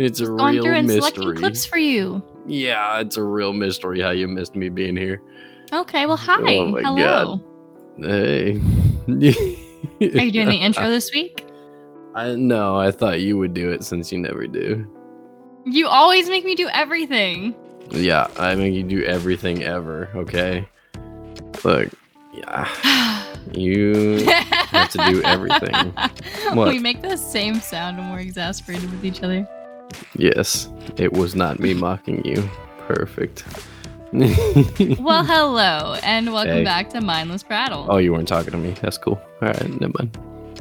It's a real through and mystery. selecting clips for you. Yeah, it's a real mystery how you missed me being here. Okay, well, hi. Oh my Hello. Hey. Are you doing the intro this week? I no, I thought you would do it since you never do. You always make me do everything. Yeah, I make you do everything ever, okay? Look, yeah, you have to do everything. What? We make the same sound when we're exasperated with each other. Yes, it was not me mocking you. Perfect. Well, hello, and welcome Hey. back to Mindless Prattle. oh, you weren't talking to me. That's cool. All right, never mind.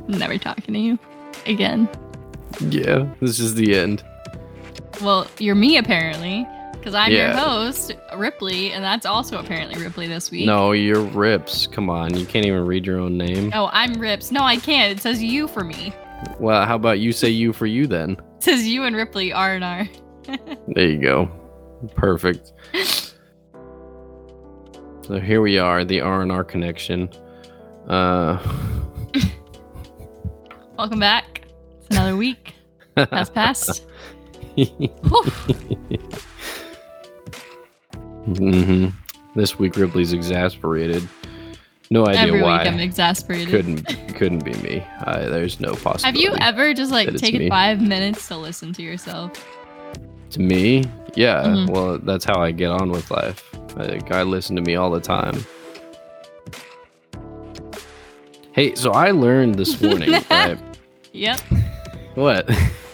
Never talking to you again. Yeah, this is the end. Well, you're me apparently, because I'm your host, Ripley, and that's also apparently Ripley this week. No, you're Rips. Come on, you can't even read your own name. Oh, I'm Rips. No, I can't. It says you for me. Well, how about you say you for you then? Says you and Ripley R and R. There you go. Perfect. So here we are, the R and R connection. Uh, Welcome back. It's another week has passed. Whew. hmm This week Ripley's exasperated. No idea Every why. week I'm exasperated. couldn't couldn't be me. I, there's no possibility. Have you ever just like taken me. five minutes to listen to yourself? To me, yeah. Mhm. Well, that's how I get on with life. Like, I listen to me all the time. Hey, so I learned this morning. right? Yep. What?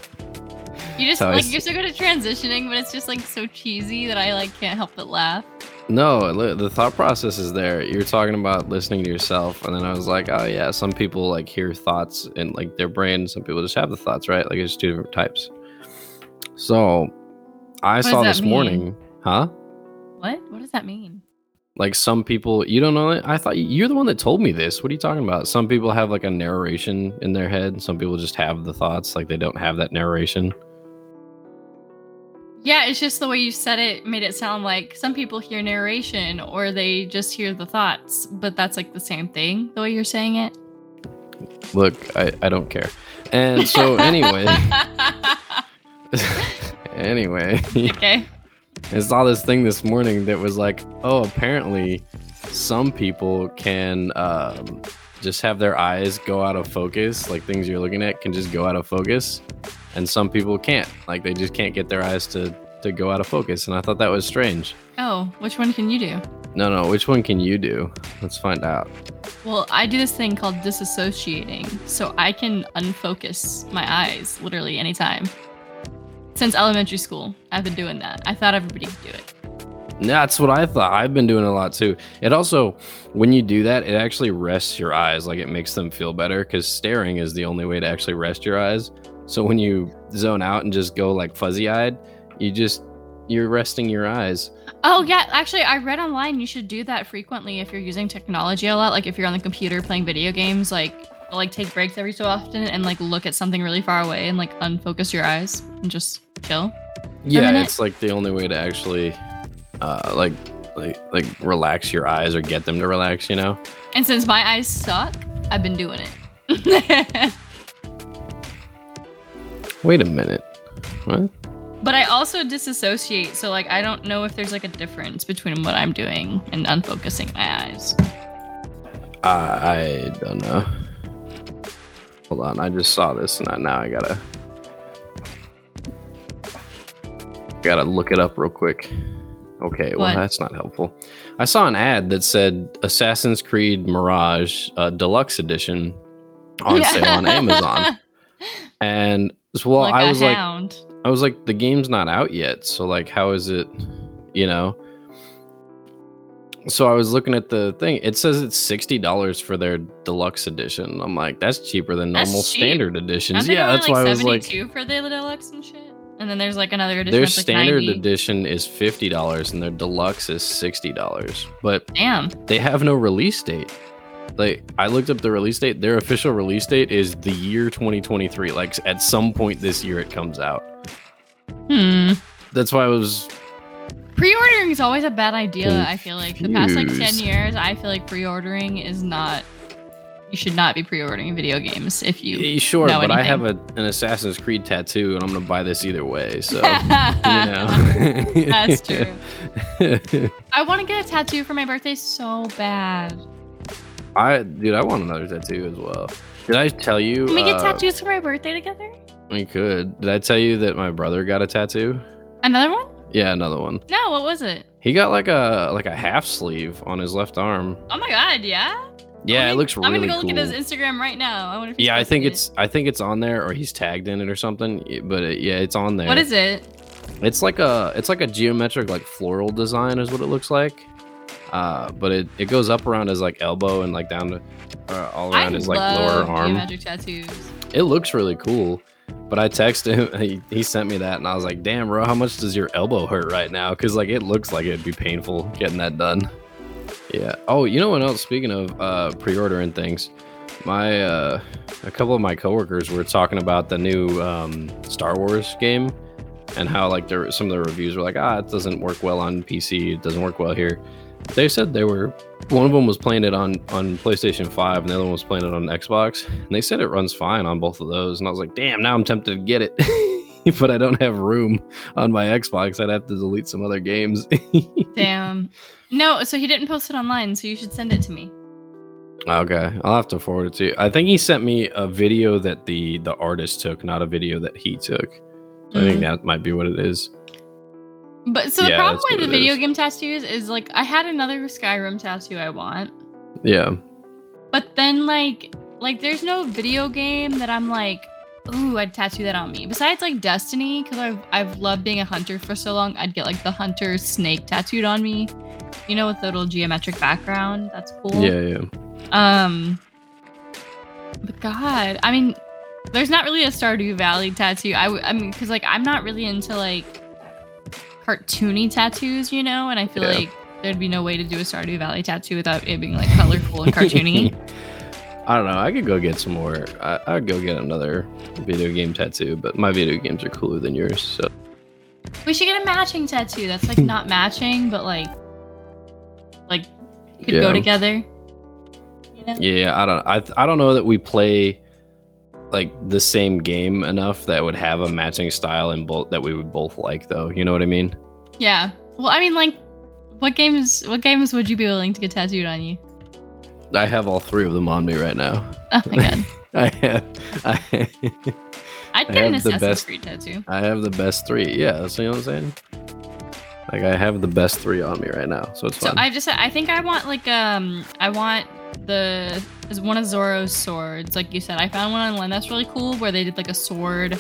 You just like you're so good at transitioning, but it's just like so cheesy that I like can't help but laugh. No, the thought process is there. You're talking about listening to yourself, and then I was like, oh yeah, some people like hear thoughts in like their brain. Some people just have the thoughts, right? Like it's two different types. So, I does saw this mean? morning, huh? What? What does that mean? Like some people, you don't know it. I thought you're the one that told me this. What are you talking about? Some people have like a narration in their head. Some people just have the thoughts, like they don't have that narration. Yeah, it's just the way you said it made it sound like some people hear narration or they just hear the thoughts, but that's like the same thing, the way you're saying it. Look, I, I don't care. And so anyway, anyway, okay. I saw this thing this morning that was like, oh, apparently some people can um, just have their eyes go out of focus, like things you're looking at can just go out of focus, and some people can't. Like they just can't get their eyes to to go out of focus, and I thought that was strange. Oh, which one can you do? No, no, which one can you do? Let's find out. Well, I do this thing called disassociating, so I can unfocus my eyes literally anytime. Since elementary school, I've been doing that. I thought everybody could do it. That's what I thought. I've been doing a lot too. It also, when you do that, it actually rests your eyes. Like it makes them feel better because staring is the only way to actually rest your eyes. So when you zone out and just go like fuzzy eyed, you just, you're resting your eyes. Oh yeah, actually, I read online you should do that frequently if you're using technology a lot. Like if you're on the computer playing video games, like like take breaks every so often and like look at something really far away and like unfocus your eyes and just chill. Yeah, it's like the only way to actually, uh, like, like, like relax your eyes or get them to relax, you know? And since my eyes suck, I've been doing it. Wait a minute. What? but I also disassociate, so like I don't know if there's like a difference between what I'm doing and unfocusing my eyes. Uh, I don't know. Hold on, I just saw this and I, now I gotta gotta look it up real quick. Okay, well What? that's not helpful. I saw an ad that said Assassin's Creed Mirage uh, Deluxe Edition on sale on Amazon, and so, well, like I was like, hound. I was like, the game's not out yet, so like, how is it, you know? So I was looking at the thing. It says it's sixty dollars for their deluxe edition. I'm like, that's cheaper than normal standard editions. Yeah, that's why I was like, 72 for the deluxe and shit. And then there's like another edition. their that's, like, standard edition is fifty dollars and their deluxe is sixty dollars. But Damn. they have no release date. Like I looked up the release date. Their official release date is the year 2023. Like at some point this year it comes out. Hmm. That's why I was Pre-ordering is always a bad idea. I feel like the past like ten years, I feel like pre-ordering is not you should not be pre-ordering video games if you. Yeah, sure, but I have a, an Assassin's Creed tattoo, and I'm gonna buy this either way. So you know, That's true. I want to get a tattoo for my birthday so bad. I dude, I want another tattoo as well. Did I tell you? Can we get uh, tattoos for my birthday together? We could. Did I tell you that my brother got a tattoo? Another one? Yeah, another one. No, what was it? He got like a like a half sleeve on his left arm. Oh my god, yeah. Yeah, I'm it looks really I'm gonna go cool. look at his Instagram right now. I wonder yeah, I think it's I think it's on there or he's tagged in it or something. But it, yeah, it's on there. What is it? It's like a it's like a geometric like floral design is what it looks like. Uh, but it, it goes up around his like elbow and like down to uh, all I around his like lower arm. geometric tattoos. It looks really cool. But I texted him. He, he sent me that, and I was like, "Damn, bro, how much does your elbow hurt right now?" Because like it looks like it'd be painful getting that done. Yeah. Oh, you know what else? Speaking of uh, pre-ordering things, my uh, a couple of my coworkers were talking about the new um, Star Wars game and how like there some of the reviews were like, "Ah, it doesn't work well on PC. It doesn't work well here." They said they were one of them was playing it on on PlayStation 5 and the other one was playing it on Xbox. And they said it runs fine on both of those. And I was like, damn, now I'm tempted to get it. but I don't have room on my Xbox. I'd have to delete some other games. Damn. No, so he didn't post it online, so you should send it to me. okay, I'll have to forward it to you. I think he sent me a video that the the artist took, not a video that he took. I think Mhm. that might be what it is. But so the Yeah, problem with the video is. game tattoos is like I had another Skyrim tattoo I want, Yeah. but then like like there's no video game that I'm like, ooh, I'd tattoo that on me. Besides like Destiny, because I've I've loved being a hunter for so long, I'd get like the hunter snake tattooed on me. You know, with the little geometric background. That's cool. Yeah, yeah. Um, but God, I mean, there's not really a Stardew Valley tattoo. I, w- I mean, because like I'm not really into like cartoony tattoos, you know, and I feel Yeah. like there'd be no way to do a Stardew Valley tattoo without it being like colorful and cartoony. I don't know. I could go get some more. I, I'd go get another video game tattoo, but my video games are cooler than yours. So we should get a matching tattoo. That's like not matching, but like, like could Yeah. go together. You know? yeah, I don't. I I don't know that we play like the same game enough that would have a matching style and both that we would both like, though. You know what I mean? Yeah. Well, I mean, like, what games? What games would you be willing to get tattooed on you? I have all three of them on me right now. Oh my god. I have. I, I'd I get an have the Assassin's best- Creed tattoo. I have the best three. Yeah, so you know what I'm saying? Like I have the best three on me right now, so it's So fun. I just I think I want like um I want the is one of Zoro's swords. Like you said, I found one online that's really cool where they did like a sword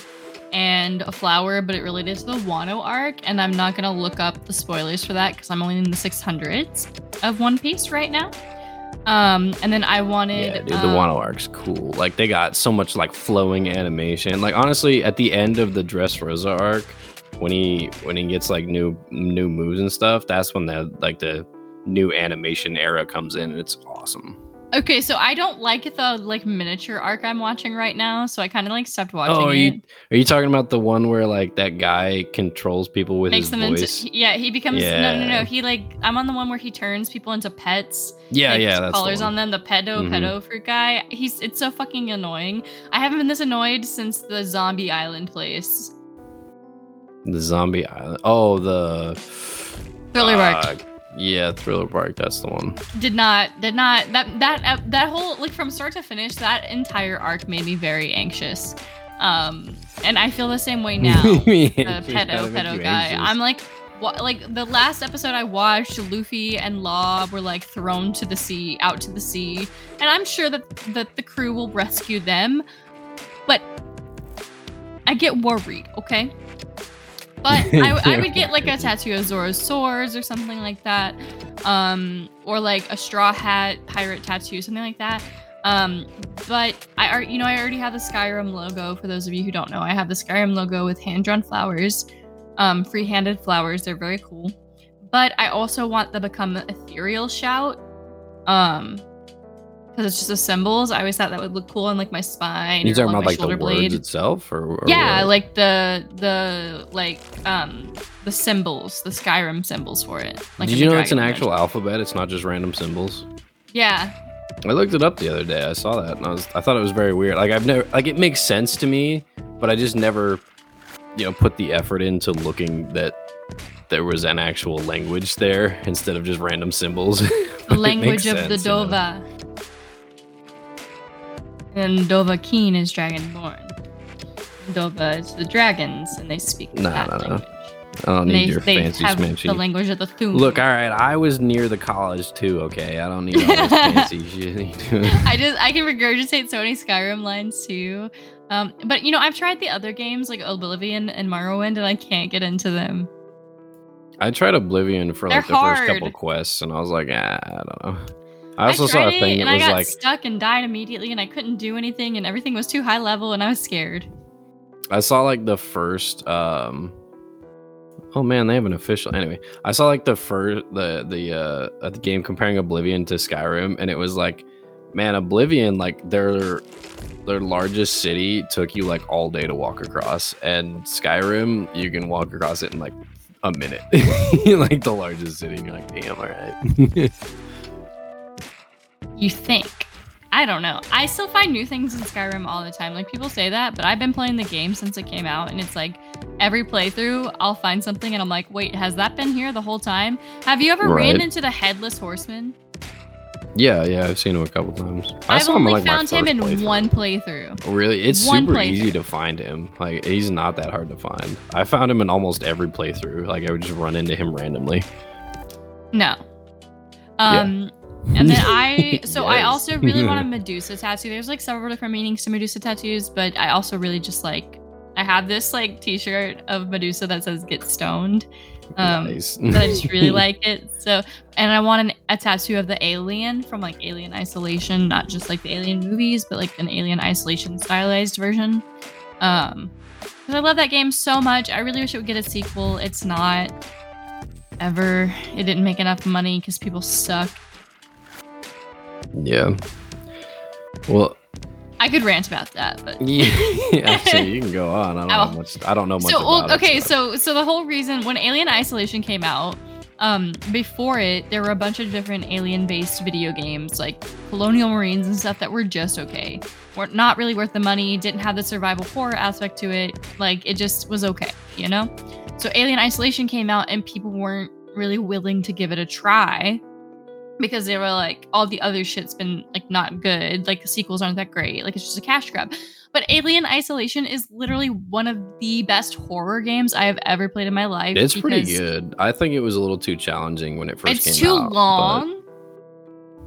and a flower, but it related to the Wano arc. And I'm not gonna look up the spoilers for that because I'm only in the 600s of One Piece right now. Um, and then I wanted Yeah, dude, the um, Wano arc's cool. Like they got so much like flowing animation. Like honestly, at the end of the Dressrosa arc, when he when he gets like new new moves and stuff, that's when the like the new animation era comes in and it's awesome. Okay, so I don't like the like miniature arc I'm watching right now, so I kind of like stopped watching Oh, are it. you are you talking about the one where like that guy controls people with makes his them voice? into yeah he becomes no no no he like i'm on the one where he turns people into pets yeah, like, yeah, that's the on them the pedo Mhm. pedo fruit guy he's it's so fucking annoying i haven't been this annoyed since the zombie island place the zombie island. Oh, the Thriller Bark. Yeah, Thriller Bark. That's the one. did not did not that that uh, that whole like from start to finish that entire arc made me very anxious um and i feel the same way now the pedo pedo guy. I'm like, what? Like the last episode I watched, Luffy and Law were like thrown to the sea, out to the sea, and I'm sure that that the crew will rescue them, but I get worried. Okay. But I, I would get like a tattoo of Zoro's swords or something like that, um, or like a straw hat pirate tattoo, something like that. Um, but I, you know, I already have the Skyrim logo. For those of you who don't know, I have the Skyrim logo with hand-drawn flowers, um, free-handed flowers. They're very cool. But I also want the become ethereal shout, um, because it's just the symbols. I always thought that would look cool on like my spine. You or talking about my like the shoulder words blade. itself, or, or Yeah, what? like the the like um the symbols, the Skyrim symbols for it. Like Did you know it's an actual alphabet? It's not just random symbols. Yeah, I looked it up the other day. I saw that and I was I thought it was very weird. Like I've never like it makes sense to me, but I just never you know put the effort into looking that there was an actual language there instead of just random symbols. The language of the Dova. And Dovahkiin is Dragonborn. Dova is the dragons, and they speak No, that no, no. language. I don't need they, your they fancy have smanchy. the language of the Thu'um. Look, all right, I was near the college too. Okay, I don't need all this fancy shit. I just I can regurgitate so many Skyrim lines too. Um, but you know, I've tried the other games like Oblivion and Morrowind, and I can't get into them. I tried Oblivion for like They're the first couple quests, and I was like, ah, I don't know. I also saw a thing it, that I was got like, stuck and died immediately, and I couldn't do anything, and everything was too high level, and I was scared. I saw like the first. um Oh man, they have an official. Anyway, I saw like the first the the uh uh, the game comparing Oblivion to Skyrim, and it was like, man, Oblivion like their their largest city took you like all day to walk across, and Skyrim you can walk across it in like a minute, like the largest city. And you're like, damn, all right. You think? I don't know. I still find new things in Skyrim all the time. Like people say that, but I've been playing the game since it came out, and it's like every playthrough I'll find something, and I'm like, wait, has that been here the whole time? Have you ever ran into the headless horseman? yeah, yeah, I've seen him a couple times. I I've saw him only like found him in playthrough. one playthrough. Really, it's One super easy to find him. Like he's not that hard to find. I found him in almost every playthrough. Like I would just run into him randomly. No. Um, yeah. And then I so I also really want a Medusa tattoo. There's like several different meanings to Medusa tattoos, but I also really just like I have this like t-shirt of Medusa that says get stoned. Um nice. but I just really like it. So and I want an, a tattoo of the alien from like Alien Isolation, not just like the alien movies, but like an Alien Isolation stylized version. Um because I love that game so much. I really wish it would get a sequel. It's not ever. It didn't make enough money because people suck. Yeah. Well, I could rant about that, but yeah. So you can go on. I don't Ow. know much. I don't know much so well, okay it. so so the whole reason when alien isolation came out um before it there were a bunch of different alien based video games like colonial marines and stuff that were just okay were not really worth the money didn't have the survival horror aspect to it like it just was okay you know so alien isolation came out and people weren't really willing to give it a try because they were like all the other shit's been like not good like the sequels aren't that great like it's just a cash grab but Alien Isolation is literally one of the best horror games I have ever played in my life. It's pretty good. I think it was a little too challenging when it first came out. It's too out. but- long.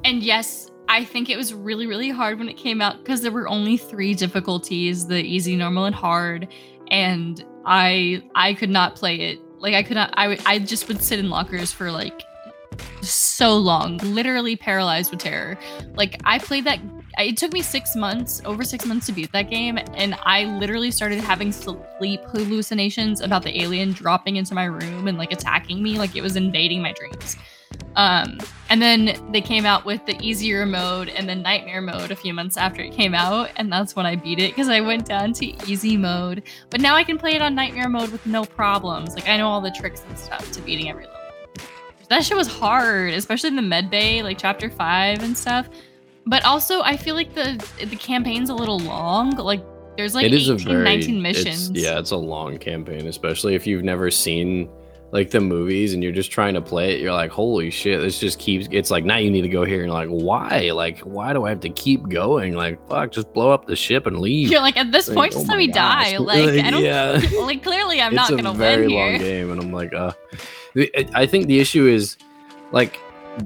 And yes, I think it was really, really hard when it came out because there were only three difficulties: the easy, normal, and hard. And I, I could not play it. Like I could not. I, I just would sit in lockers for like so long, literally paralyzed with terror. Like I played that. It took me six months, over six months to beat that game, and I literally started having sleep hallucinations about the alien dropping into my room and like attacking me, like it was invading my dreams. Um, and then they came out with the easier mode and the nightmare mode a few months after it came out, and that's when I beat it because I went down to easy mode. But now I can play it on nightmare mode with no problems. Like I know all the tricks and stuff to beating every level. That shit was hard, especially in the med bay, like chapter five and stuff. But also, I feel like the the campaign's a little long. Like there's like it is 18, a very 19 it's- missions. yeah, it's a long campaign, especially if you've never seen like the movies and you're just trying to play it. You're like, holy shit, this just keeps. It's like now you need to go here and you're like, why? Like, why do I have to keep going? Like, fuck, just blow up the ship and leave. You're like at this Like, point, oh just my let me die. gosh. Like I don't. yeah. Like clearly, I'm it's not gonna win. It's a very long game, and I'm like, uh, I think the issue is like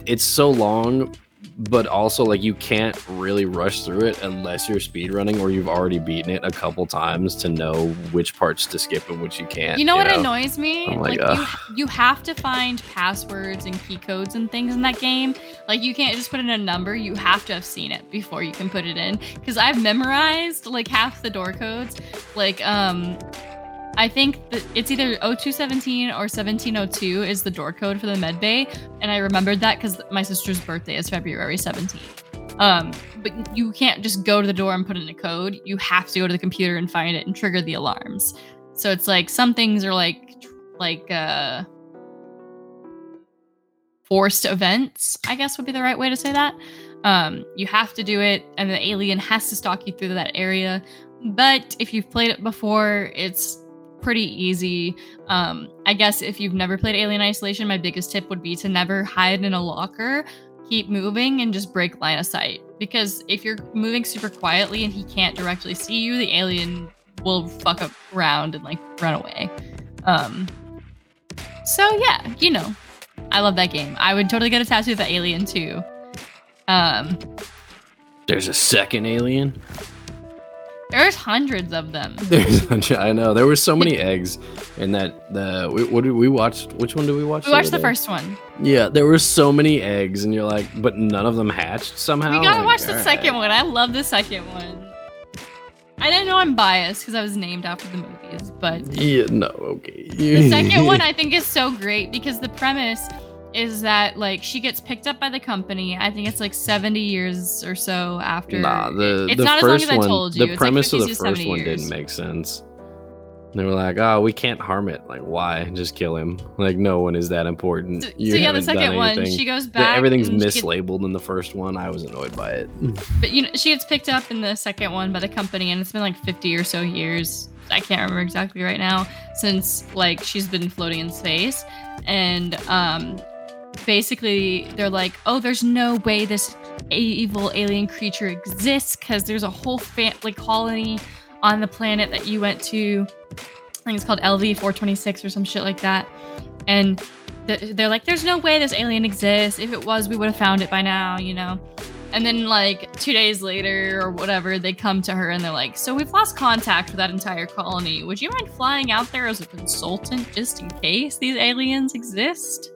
it's so long, but also like you can't really rush through it unless you're speedrunning or you've already beaten it a couple times to know which parts to skip and which you can't. You know what annoys me? I'm like like, you, you have to find passwords and key codes and things in that game. Like you can't just put in a number. You have to have seen it before you can put it in. Because I've memorized like half the door codes. Like um, I think it's either 0217 or 1702 is the door code for the med bay, and I remembered that because my sister's birthday is February 17th. Um, but you can't just go to the door and put in a code. You have to go to the computer and find it and trigger the alarms. So it's like some things are like like uh forced events, I guess would be the right way to say that. Um, you have to do it, and the alien has to stalk you through that area. But if you've played it before, it's pretty easy. Um, I guess if you've never played Alien Isolation, my biggest tip would be to never hide in a locker. Keep moving and just break line of sight. Because if you're moving super quietly and he can't directly see you, the alien will fuck up around and like run away. Um, so yeah, you know, I love that game. I would totally get a tattoo of the alien too. Um, There's a second alien. There's hundreds of them. There's, I know there were so many eggs in that. The we- what did we watch? Which one did we watch? We watched the day? first one. Yeah, there were so many eggs, and you're like, but none of them hatched somehow. We gotta Like, watch the alright. second one. I love the second one. I didn't know I'm biased because I was named after the movies, but Yeah, no, okay. the second one I think is so great because the premise is that like she gets picked up by the company. I think it's like 70 years or so after. Nah, the it's the not as long first as I one, told you. the It's premise 50s of the first one years. didn't make sense. They were like, "Oh, we can't harm it. Like, why? Just kill him. Like, no one is that important. So, so yeah, the second one, she goes The- back. everything's and she gets- mislabeled in the first one. I was annoyed by it. But you know, she gets picked up in the second one by the company, and it's been like 50 or so years. I can't remember exactly right now since like she's been floating in space, and um, basically they're like, oh, there's no way this evil alien creature exists because there's a whole fa- like colony on the planet that you went to. I think it's called LV 426 or some shit like that, and th- they're like, there's no way this alien exists. If it was, we would have found it by now, you know. And then, like, two days later or whatever, they come to her and they're like, So we've lost contact with that entire colony. Would you mind flying out there as a consultant just in case these aliens exist?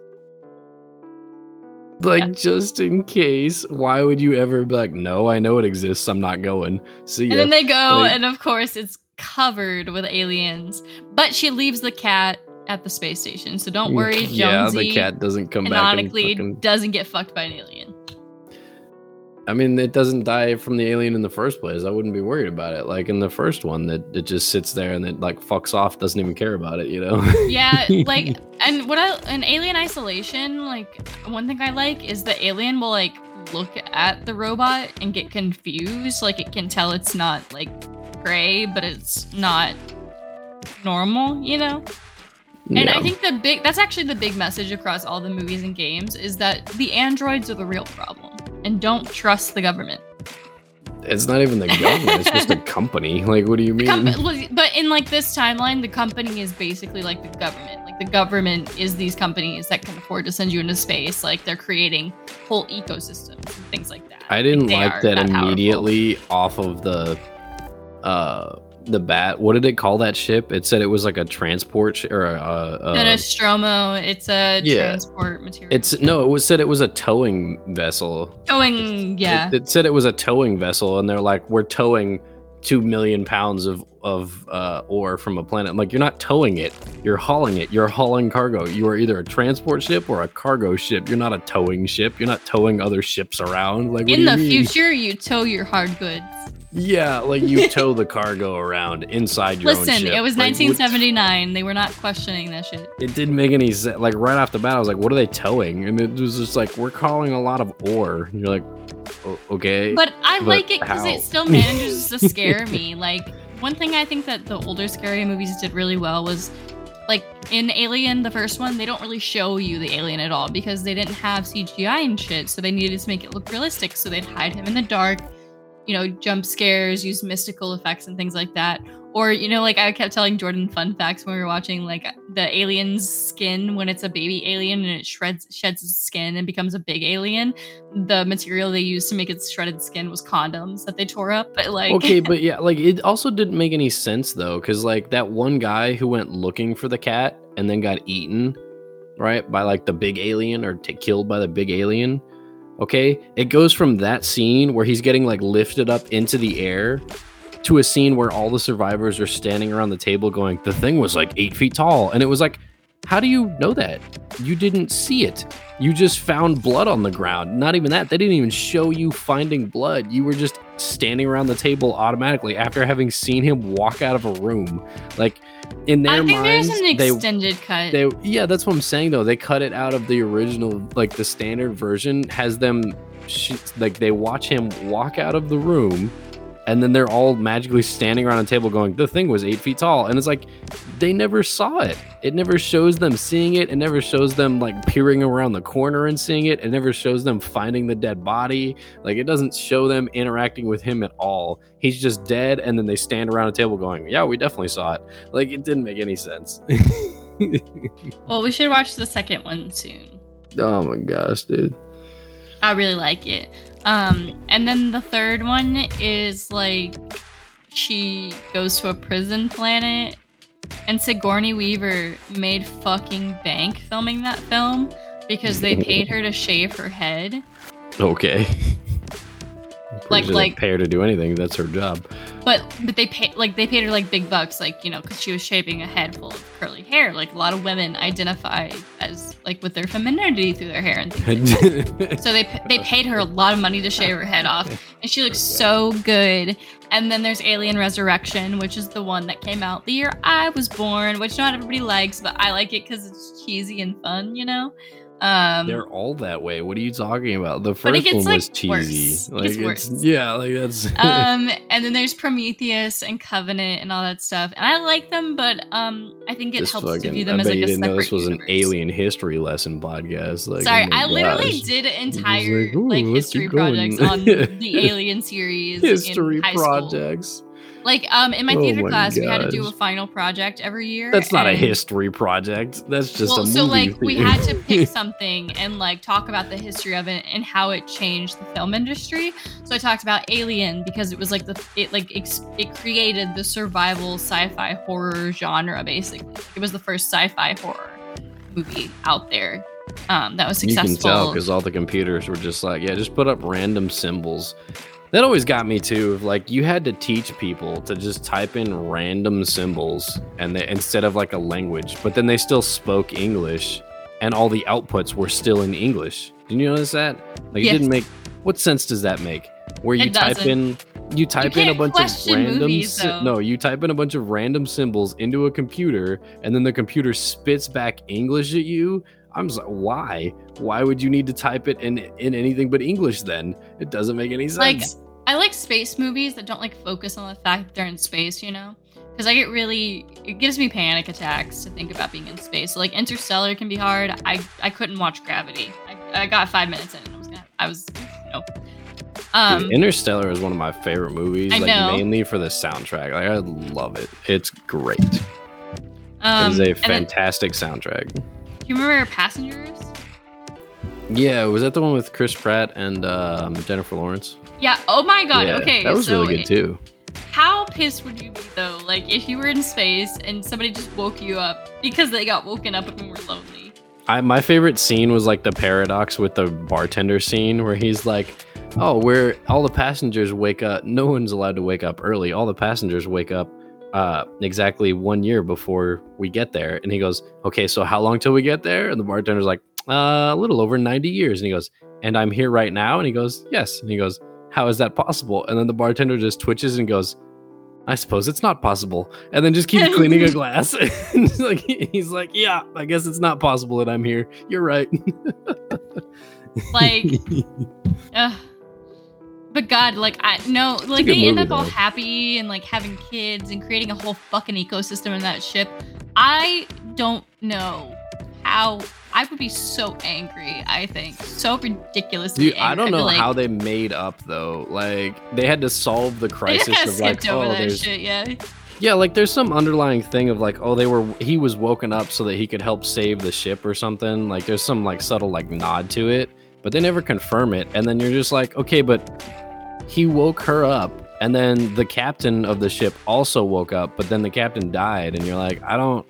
Like, Yeah. just in case, why would you ever be like, "No, I know it exists. I'm not going." See And then they go, like- and of course, it's covered with aliens. But she leaves the cat at the space station. So don't mm, worry, Jonesy yeah, the cat doesn't come back. Canonically fucking, doesn't get fucked by an alien. I mean, it doesn't die from the alien in the first place. I wouldn't be worried about it. Like in the first one, that it just sits there and it like fucks off, doesn't even care about it. You know? Yeah, like, and what I, an alien isolation, like, one thing I like is the alien will, like, look at the robot and get confused. Like, it can tell it's not, like, gray, but it's not normal, you know? And Yeah. I think the big, that's actually the big message across all the movies and games is that the androids are the real problem. And don't trust the government. it's not even the government; it's just a company. Like, what do you mean? Com- but in like this timeline, the company is basically like the government. Like the government is these companies that can afford to send you into space. Like they're creating whole ecosystems and things like that. I didn't like are that, that powerful. immediately off of the uh the bat. What did it call that ship? It said it was like a transport sh- or a, a, The um, a Nostromo, it's a yeah. transport material. it's no, it was said it was a towing vessel. going, yeah. It, it said it was a towing vessel, and they're like, we're towing two million pounds of of uh, ore from a planet. I'm like, you're not towing it, you're hauling it. You're hauling cargo. You are either a transport ship or a cargo ship. You're not a towing ship. You're not towing other ships around. Like, in the mean? future, you tow your hard goods. Yeah, like you tow the cargo around inside your own Listen, it was Like, what- 1979. They were not questioning that shit. It didn't make any sense. Like right off the bat, I was like, "What are they towing?" And it was just like, "We're calling a lot of ore." And you're like, "Okay." But I like it because it still manages to scare me. Like one thing I think that the older scary movies did really well was like in Alien, the first one, they don't really show you the alien at all because they didn't have CGI and shit, so they needed to make it look realistic. So they'd hide him in the dark, you know, jump scares, use mystical effects and things like that. Or, you know, like I kept telling Jordan fun facts when we were watching like the alien's skin when it's a baby alien and it shreds sheds its skin and becomes a big alien. The material they used to make its shredded skin was condoms that they tore up. But like okay, but yeah, like it also didn't make any sense though, because like that one guy who went looking for the cat and then got eaten, right, by like the big alien or t- killed by the big alien. Okay, it goes from that scene where he's getting like lifted up into the air to a scene where all the survivors are standing around the table going, the thing was like eight feet tall. And it was like, how do you know that? You didn't see it. You just found blood on the ground. Not even that. They didn't even show you finding blood. You were just standing around the table automatically after having seen him walk out of a room. Like, in their I think minds, there's an they extended cut. they yeah that's what i'm saying though they cut it out of the original like the standard version has them sh- like they watch him walk out of the room and then they're all magically standing around a table going the thing was eight feet tall. And it's like they never saw it. It never shows them seeing it. It never shows them like peering around the corner and seeing it. It never shows them finding the dead body. Like it doesn't show them interacting with him at all. He's just dead and then they stand around a table going yeah we definitely saw it. Like it didn't make any sense. Well, we should watch the second one soon. Oh my gosh, dude. I really like it. Um, and then the third one is like she goes to a prison planet, and Sigourney Weaver made fucking bank filming that film because they paid her to shave her head. Okay. Like- Pretty sure they like- pay her to do anything. That's her job. But but they pay like they paid her like big bucks, like you know, because she was shaving a head full of curly hair. Like a lot of women identify as like with their femininity through their hair and things. Like. So they they paid her a lot of money to shave her head off, and she looks so good. And then there's Alien Resurrection, which is the one that came out the year I was born, which not everybody likes, but I like it because it's cheesy and fun, you know. Um, They're all that way. What are you talking about? The first gets, one like, was cheesy. worse. It it's worse. yeah, like that's um, and then there's Prometheus and Covenant and all that stuff, and I like them, but um, I think it This helps to fucking- view them I as like you a didn't know this was universe. an alien history lesson podcast. Like, Sorry, oh I literally did entire like, like history projects on the Alien series. history in high School. projects. Like um, in my Oh theater my class, we had to do a final project every year. That's not a history project. That's just well, a movie. so like we had to pick something and like talk about the history of it and how it changed the film industry. So I talked about Alien because it was like the it like ex- it created the survival sci-fi horror genre basically. It was the first sci-fi horror movie out there um, that was successful. You successful. can tell because all the computers were just like, yeah, just put up random symbols. That always got me too. Like you had to teach people to just type in random symbols and they, instead of like a language, but then they still spoke English, and all the outputs were still in English. Did you notice that? Like it didn't make. What sense does that make? Where you type in, you type in a bunch of random. movies, though. no, you type in a bunch of random symbols into a computer, and then the computer spits back English at you. I'm just like, why? Why would you need to type it in in anything but English? Then it doesn't make any sense. Like, I like space movies that don't like focus on the fact that they're in space, you know? Because I get really, it gives me panic attacks to think about being in space. So like Interstellar can be hard. I I couldn't watch Gravity. I, I got five minutes in and I was gonna, I was, nope. Um, Dude, Interstellar is one of my favorite movies. I like know. mainly for the soundtrack. Like I love it. It's great. um, it is a and then- fantastic soundtrack. Do you remember Passengers? Yeah, was that the one with Chris Pratt and um, Jennifer Lawrence? Yeah. Oh my god. yeah, okay. that was so really good too. How pissed would you be though? Like if you were in space and somebody just woke you up because they got woken up and were lonely. I, my favorite scene was like the paradox with the bartender scene where he's like, "Oh, where all the passengers wake up. No one's allowed to wake up early. All the passengers wake up uh, exactly one year before we get there." And he goes, "Okay, so how long till we get there?" And the bartender's like, uh, "A little over ninety years." And he goes, "And I'm here right now." And he goes, "Yes." And he goes, "How is that possible?" And then the bartender just twitches and goes. I suppose it's not possible, and then just keeps cleaning a glass. And he's like, he's like, yeah, I guess it's not possible that I'm here. You're right. Like, ugh. But God, like I no, like they end up all happy and like having kids and creating a whole fucking ecosystem in that ship. I don't know how I would be so angry. I think so ridiculously. Dude, I don't know like, how they made up though. Like they had to solve the crisis kinda like, over oh, that there's shit. Yeah. yeah, like there's some underlying thing of like, oh, they were he was woken up so that he could help save the ship or something. Like there's some like subtle like nod to it, but they never confirm it. And then you're just like, okay, but he woke her up. And then the captain of the ship also woke up, but then the captain died, and you're like, I don't,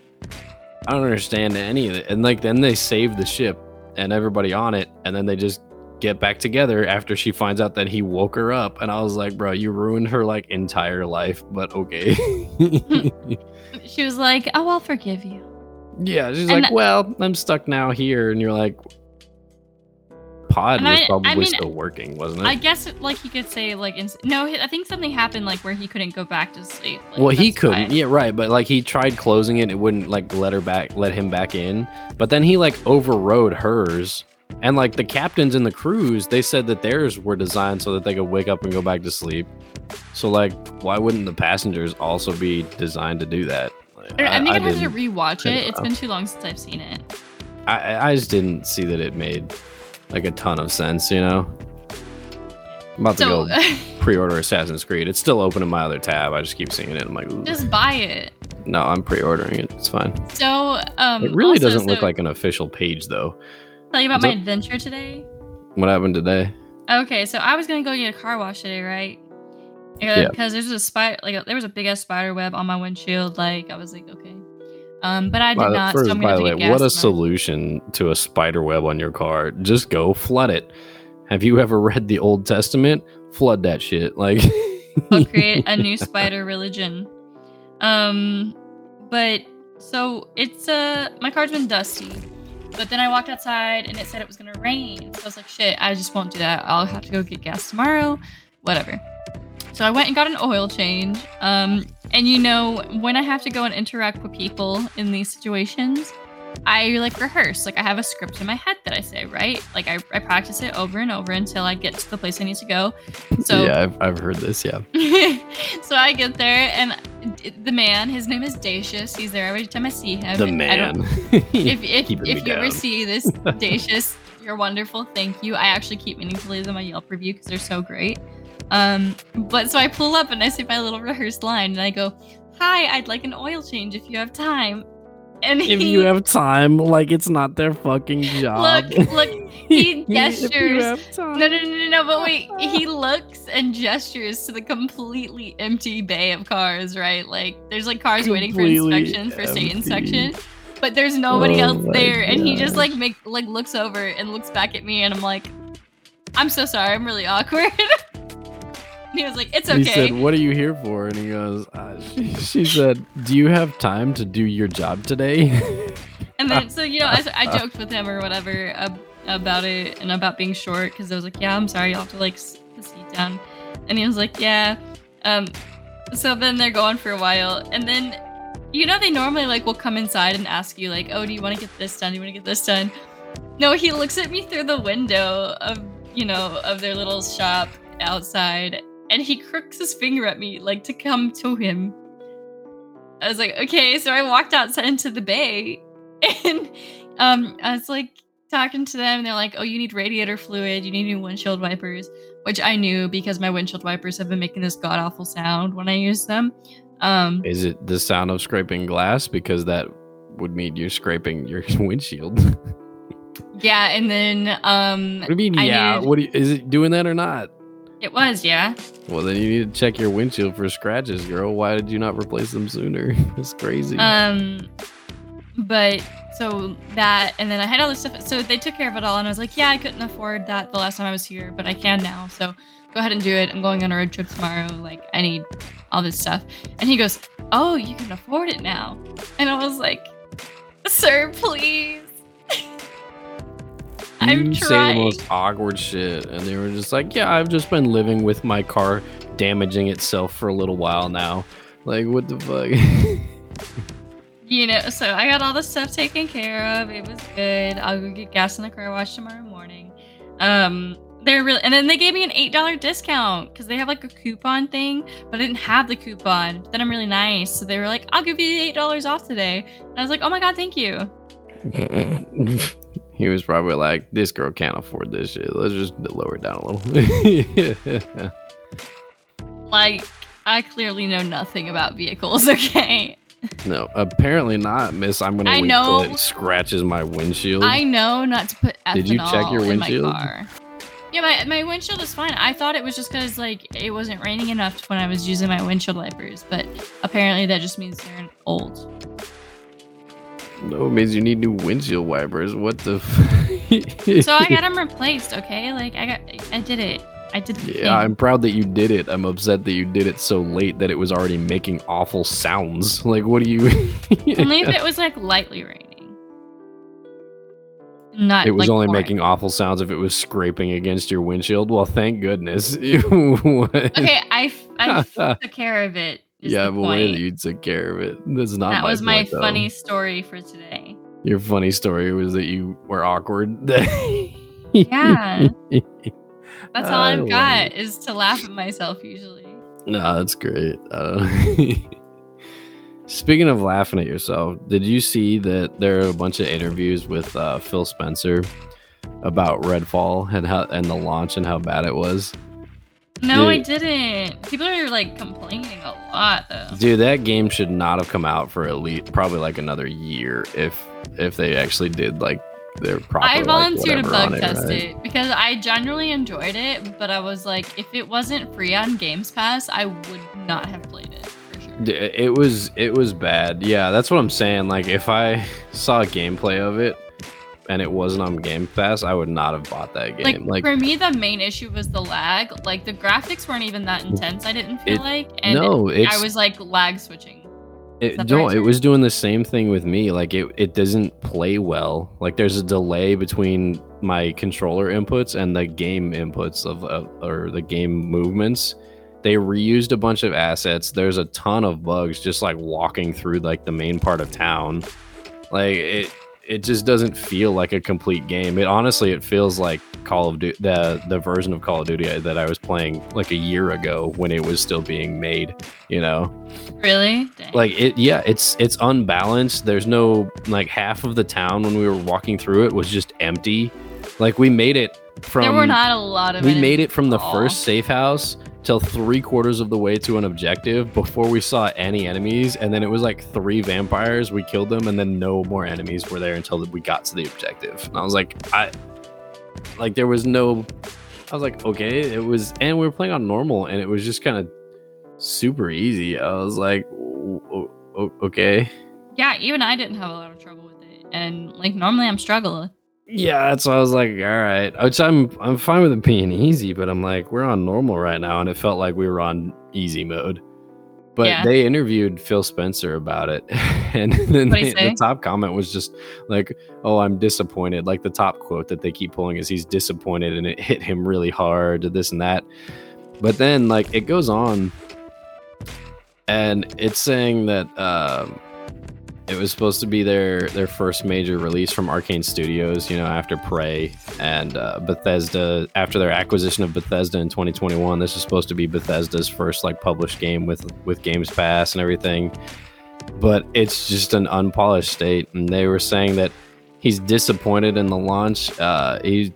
I don't understand any of it. And like then they save the ship and everybody on it, and then they just get back together after she finds out that he woke her up. And I was like, bro, you ruined her like entire life, but okay. She was like, "Oh, I'll forgive you." yeah, she's And like, well, I'm stuck now here, and you're like, pod And was I- probably I mean, still working, wasn't it? I guess like he could say like ins- no. I think something happened like where he couldn't go back to sleep. Like, well, he couldn't. why. Yeah, right. But like he tried closing it, it wouldn't like let her back, let him back in. But then he like overrode hers. And like the captains in the cruise, they said that theirs were designed so that they could wake up and go back to sleep. So like, why wouldn't the passengers also be designed to do that? Like, I, I think I'd have to rewatch I it. It's been too long since I've seen it. I, I- I just didn't see that it made like a ton of sense, you know. I'm about to go pre-order Assassin's Creed. It's still open in my other tab. I just keep seeing it. I'm like, Ooh. just buy it. no, I'm pre-ordering it. It's fine. So um, It really also, doesn't look like an official page though. Tell you about my adventure today. What happened today? Okay, so I was gonna go get a car wash today, right? Yeah. Because there's a spider, like a, there was a big ass spider web on my windshield. Like I was like, okay, um, but I did By not. first, so I'm by the way, have to get what a solution to a spider web on your car. Just go flood it. Have you ever read the Old Testament? Flood that shit. Like I'll create a new spider religion. Um, but so it's uh my car's been dusty, but then I walked outside and it said it was gonna rain. So I was like, shit, I just won't do that. I'll have to go get gas tomorrow, whatever. So I went and got an oil change. Um, and you know when I have to go and interact with people in these situations. I like rehearse, like I have a script in my head that I say, right? Like I, I practice it over and over until I get to the place I need to go. So yeah, I've, I've heard this. Yeah. so I get there, and the man, his name is Dacius. He's there every time I see him. The and I don't- man. If if, if you ever see this, Dacius, you're wonderful. Thank you. I actually keep meaning to leave them a Yelp review because they're so great. Um, but so I pull up and I say my little rehearsed line, and I go, "Hi, I'd like an oil change if you have time." And if he, you have time, like it's not their fucking job. look, look, he gestures. No, no, no, no, no, but wait. He looks and gestures to the completely empty bay of cars, right? Like, there's like cars waiting for Completely inspection, for state inspection, but there's nobody Oh else there. And he just like make like looks over and looks back at me, and I'm like, I'm so sorry, I'm really awkward. he was like, It's okay." He said, "What are you here for?" And he goes, uh, she, "She said, do you have time to do your job today?" And then, so you know, I, I joked with him or whatever ab- about it and about being short because I was like, "Yeah, I'm sorry, you'll have to like s- the seat down," and he was like, "Yeah." Um, so then they're going for a while, and then, you know, they normally like will come inside and ask you like, "Oh, do you want to get this done? Do you want to get this done?" No, he looks at me through the window of you know of their little shop outside, and he crooks his finger at me like to come to him. I was like, okay, so I walked outside into the bay and um I was like talking to them and they're like, "Oh, you need radiator fluid, you need new windshield wipers," which I knew because my windshield wipers have been making this god awful sound when I use them. Um Is it the sound of scraping glass? Because that would mean you're scraping your windshield. yeah, and then um do you mean? I yeah. needed- What do you, is it doing that or not? It was, yeah. Well, then you need to check your windshield for scratches, girl. Why did you not replace them sooner? It's crazy. Um but so that and then I had all this stuff so they took care of it all and I was like, "Yeah, I couldn't afford that the last time I was here, but I can now." So go ahead and do it. I'm going on a road trip tomorrow. Like I need all this stuff. And he goes, "Oh, you can afford it now." And I was like, "Sir, please." I'm you say the most awkward shit, and they were just like, "Yeah, I've just been living with my car damaging itself for a little while now." Like, what the fuck? You know, so I got all the stuff taken care of. It was good. I'll go get gas in the car wash tomorrow morning. Um, they're really, and then they gave me an eight dollar discount because they have like a coupon thing, but I didn't have the coupon. But then I'm really nice, so they were like, "I'll give you eight dollars off today." And I was like, "Oh my god, thank you." he was probably like, "This girl can't afford this shit. Let's just lower it down a little." Like, I clearly know nothing about vehicles. Okay, no, apparently not, Miss. I'm gonna I wait know. till it scratches my windshield. I know not to put ethanol Did you check your in my windshield? car. Yeah, my, my windshield is fine. I thought it was just because like it wasn't raining enough when I was using my windshield wipers, but apparently that just means they're old. No, oh, it means you need new windshield wipers. What the? F- So I got them replaced. Okay, like I got, I did it. I did. The thing. Yeah, I'm proud that you did it. I'm upset that you did it so late that it was already making awful sounds. Like, what do you? Only if it was like lightly raining. Not It was like only pouring. making awful sounds if it was scraping against your windshield. Well, thank goodness. What? Okay, I f- I f- took care of it. Yeah, the but way that you took care of it. That's not that my was my point, funny story for today. Your funny story was that you were awkward. Yeah. That's all I I've got is to laugh at myself usually. No, that's great. Uh, speaking of laughing at yourself, did you see that there are a bunch of interviews with uh, Phil Spencer about Redfall and how and the launch and how bad it was? No, I didn't. People are like complaining a lot though. Dude, that game should not have come out for at least probably like another year if if they actually did like their proper. I like, volunteered to bug test right? it because I generally enjoyed it, but I was like, if it wasn't free on Games Pass, I would not have played it for sure. It was it was bad. Yeah, that's what I'm saying. Like if I saw gameplay of it and it wasn't on Game Pass, I would not have bought that game. Like, for me, the main issue was the lag. Like the graphics weren't even that intense. I didn't feel It- like, and no, it's I was like lag switching. it, no, it was doing the same thing with me. Like it it doesn't play well. Like there's a delay between my controller inputs and the game inputs of, of or the game movements. They reused a bunch of assets. There's a ton of bugs just like walking through like the main part of town. Like it it just doesn't feel like a complete game. It honestly it feels like Call of Duty the the version of Call of Duty that I was playing like a year ago when it was still being made, you know Really? Dang. like it yeah it's it's unbalanced there's no like half of the town when we were walking through it was just empty like we made it from there were not a lot of. we made it from the all. first safe house till three quarters of the way to an objective before we saw any enemies and then it was like three vampires. We killed them and then no more enemies were there until we got to the objective. And i was like i like there was no i was like okay it was and we were playing on normal and it was just kind of super easy. I was like okay. Yeah, even I didn't have a lot of trouble with it, and like normally I'm struggling. Yeah, that's why I was like, all right. Which I'm I'm fine with it being easy, but I'm like, we're on normal right now, and it felt like we were on easy mode. But Yeah. they interviewed Phil Spencer about it, and then they- the top comment was just like, "Oh, I'm disappointed." Like the top quote that they keep pulling is, "He's disappointed, and it hit him really hard." This and that. But then, like, it goes on, and it's saying that um, it was supposed to be their their first major release from Arkane Studios, you know, after Prey and uh, Bethesda after their acquisition of Bethesda in 2021. This is supposed to be Bethesda's first like published game with with Games Pass and everything. But it's just an unpolished state, and they were saying that he's disappointed in the launch. Uh, he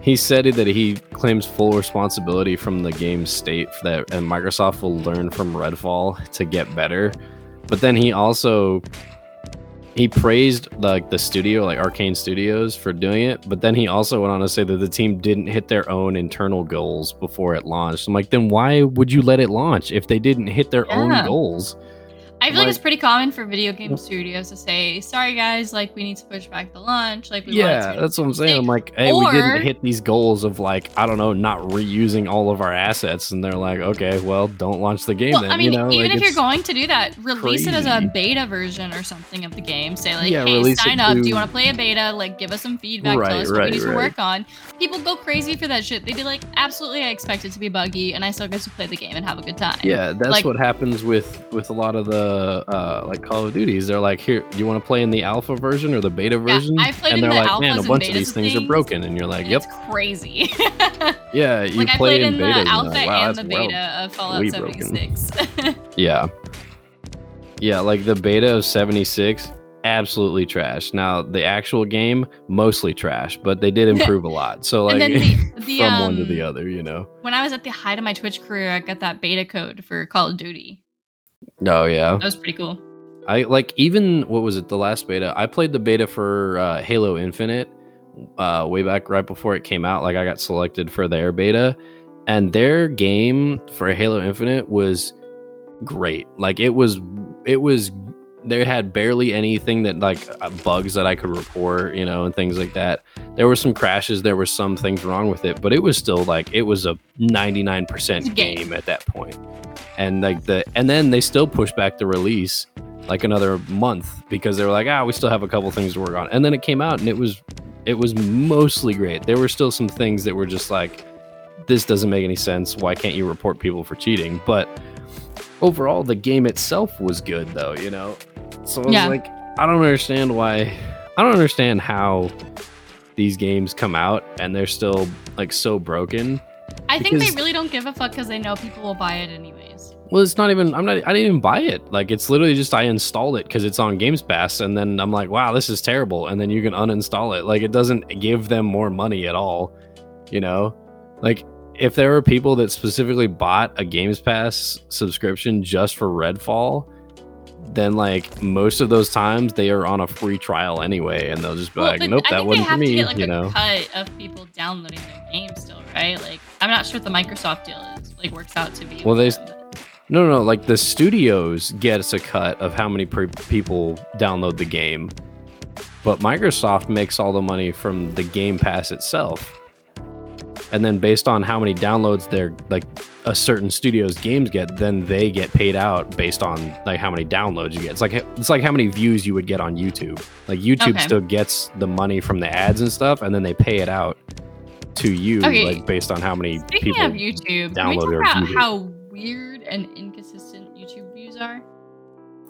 he said that he claims full responsibility from the game's state that, and Microsoft will learn from Redfall to get better. But then he also he praised like the studio, like Arkane Studios, for doing it. But then he also went on to say that the team didn't hit their own internal goals before it launched. I'm like, then why would you let it launch if they didn't hit their own goals? I feel like, Like- it's pretty common for video game studios to say, "Sorry guys, like we need to push back the launch." Like we Yeah, to that's what I'm saying. I'm like, hey, we didn't hit these goals of like, I don't know, not reusing all of our assets. And they're like, okay, well, don't launch the game Well, then. I mean, you know, even like, if you're going to do that, release it as a beta version or something of the game. Say like, Yeah, "Hey, sign up. Do you want to play a beta? Like, give us some feedback. Right, tell us what right, we need to work on." People go crazy for that shit. They'd be like, "Absolutely, I expect it to be buggy, and I still get to play the game and have a good time." Yeah, that's Like- what happens with with a lot of the uh like Call of Duties. They're like, here, you want to play in the alpha version or the beta version? I played and in they're the like, man, a bunch of these of things are broken, and you're like, yep, It's crazy. yeah, you like I played in the betas, and alpha like, wow, and the that's well- beta of Fallout way broken. 76. Yeah, yeah, like the beta of seventy six, absolutely trash. Now the actual game, mostly trash, but they did improve a lot. So like the, the from um, one to the other, you know. when I was at the height of my Twitch career, I got that beta code for Call of Duty. Oh yeah, That was pretty cool. I like even what was it the last beta? I played the beta for uh, Halo Infinite uh, way back right before it came out. Like I got selected for their beta, and their game for Halo Infinite was great. Like it was, it was. They had barely anything that like uh, bugs that I could report, you know, and things like that. There were some crashes, there were some things wrong with it, but it was still like it was a ninety nine percent game. game at that point. And like the and then they still pushed back the release like another month because they were like, ah, we still have a couple things to work on. And then it came out and it was it was mostly great. There were still some things that were just like, this doesn't make any sense. Why can't you report people for cheating? But overall, the game itself was good, though. You know, so Yeah. like, I don't understand why. I don't understand how these games come out and they're still like so broken. I think they really don't give a fuck because they know people will buy it anyways. Well, it's not even. I'm not. I didn't even buy it. Like it's literally just I installed it because it's on Games Pass, and then I'm like, wow, this is terrible. And then you can uninstall it. Like it doesn't give them more money at all. You know, like if there were people that specifically bought a Games Pass subscription just for Redfall, then like most of those times they are on a free trial anyway, and they'll just be like, nope, that wasn't for me. to get like you a know. cut of people downloading their game still, right? Like I'm not sure what the Microsoft deal is. Like works out to be. Well, they- them, No, no, no. Like the studios gets a cut of how many pre- people download the game, but Microsoft makes all the money from the Game Pass itself. And then based on how many downloads their like a certain studio's games get, then they get paid out based on like how many downloads you get. It's like it's like how many views you would get on YouTube. Like YouTube Okay. still gets the money from the ads and stuff, and then they pay it out to you Okay. like based on how many Speaking people. of YouTube, can we download talk about how weird and inconsistent YouTube views are?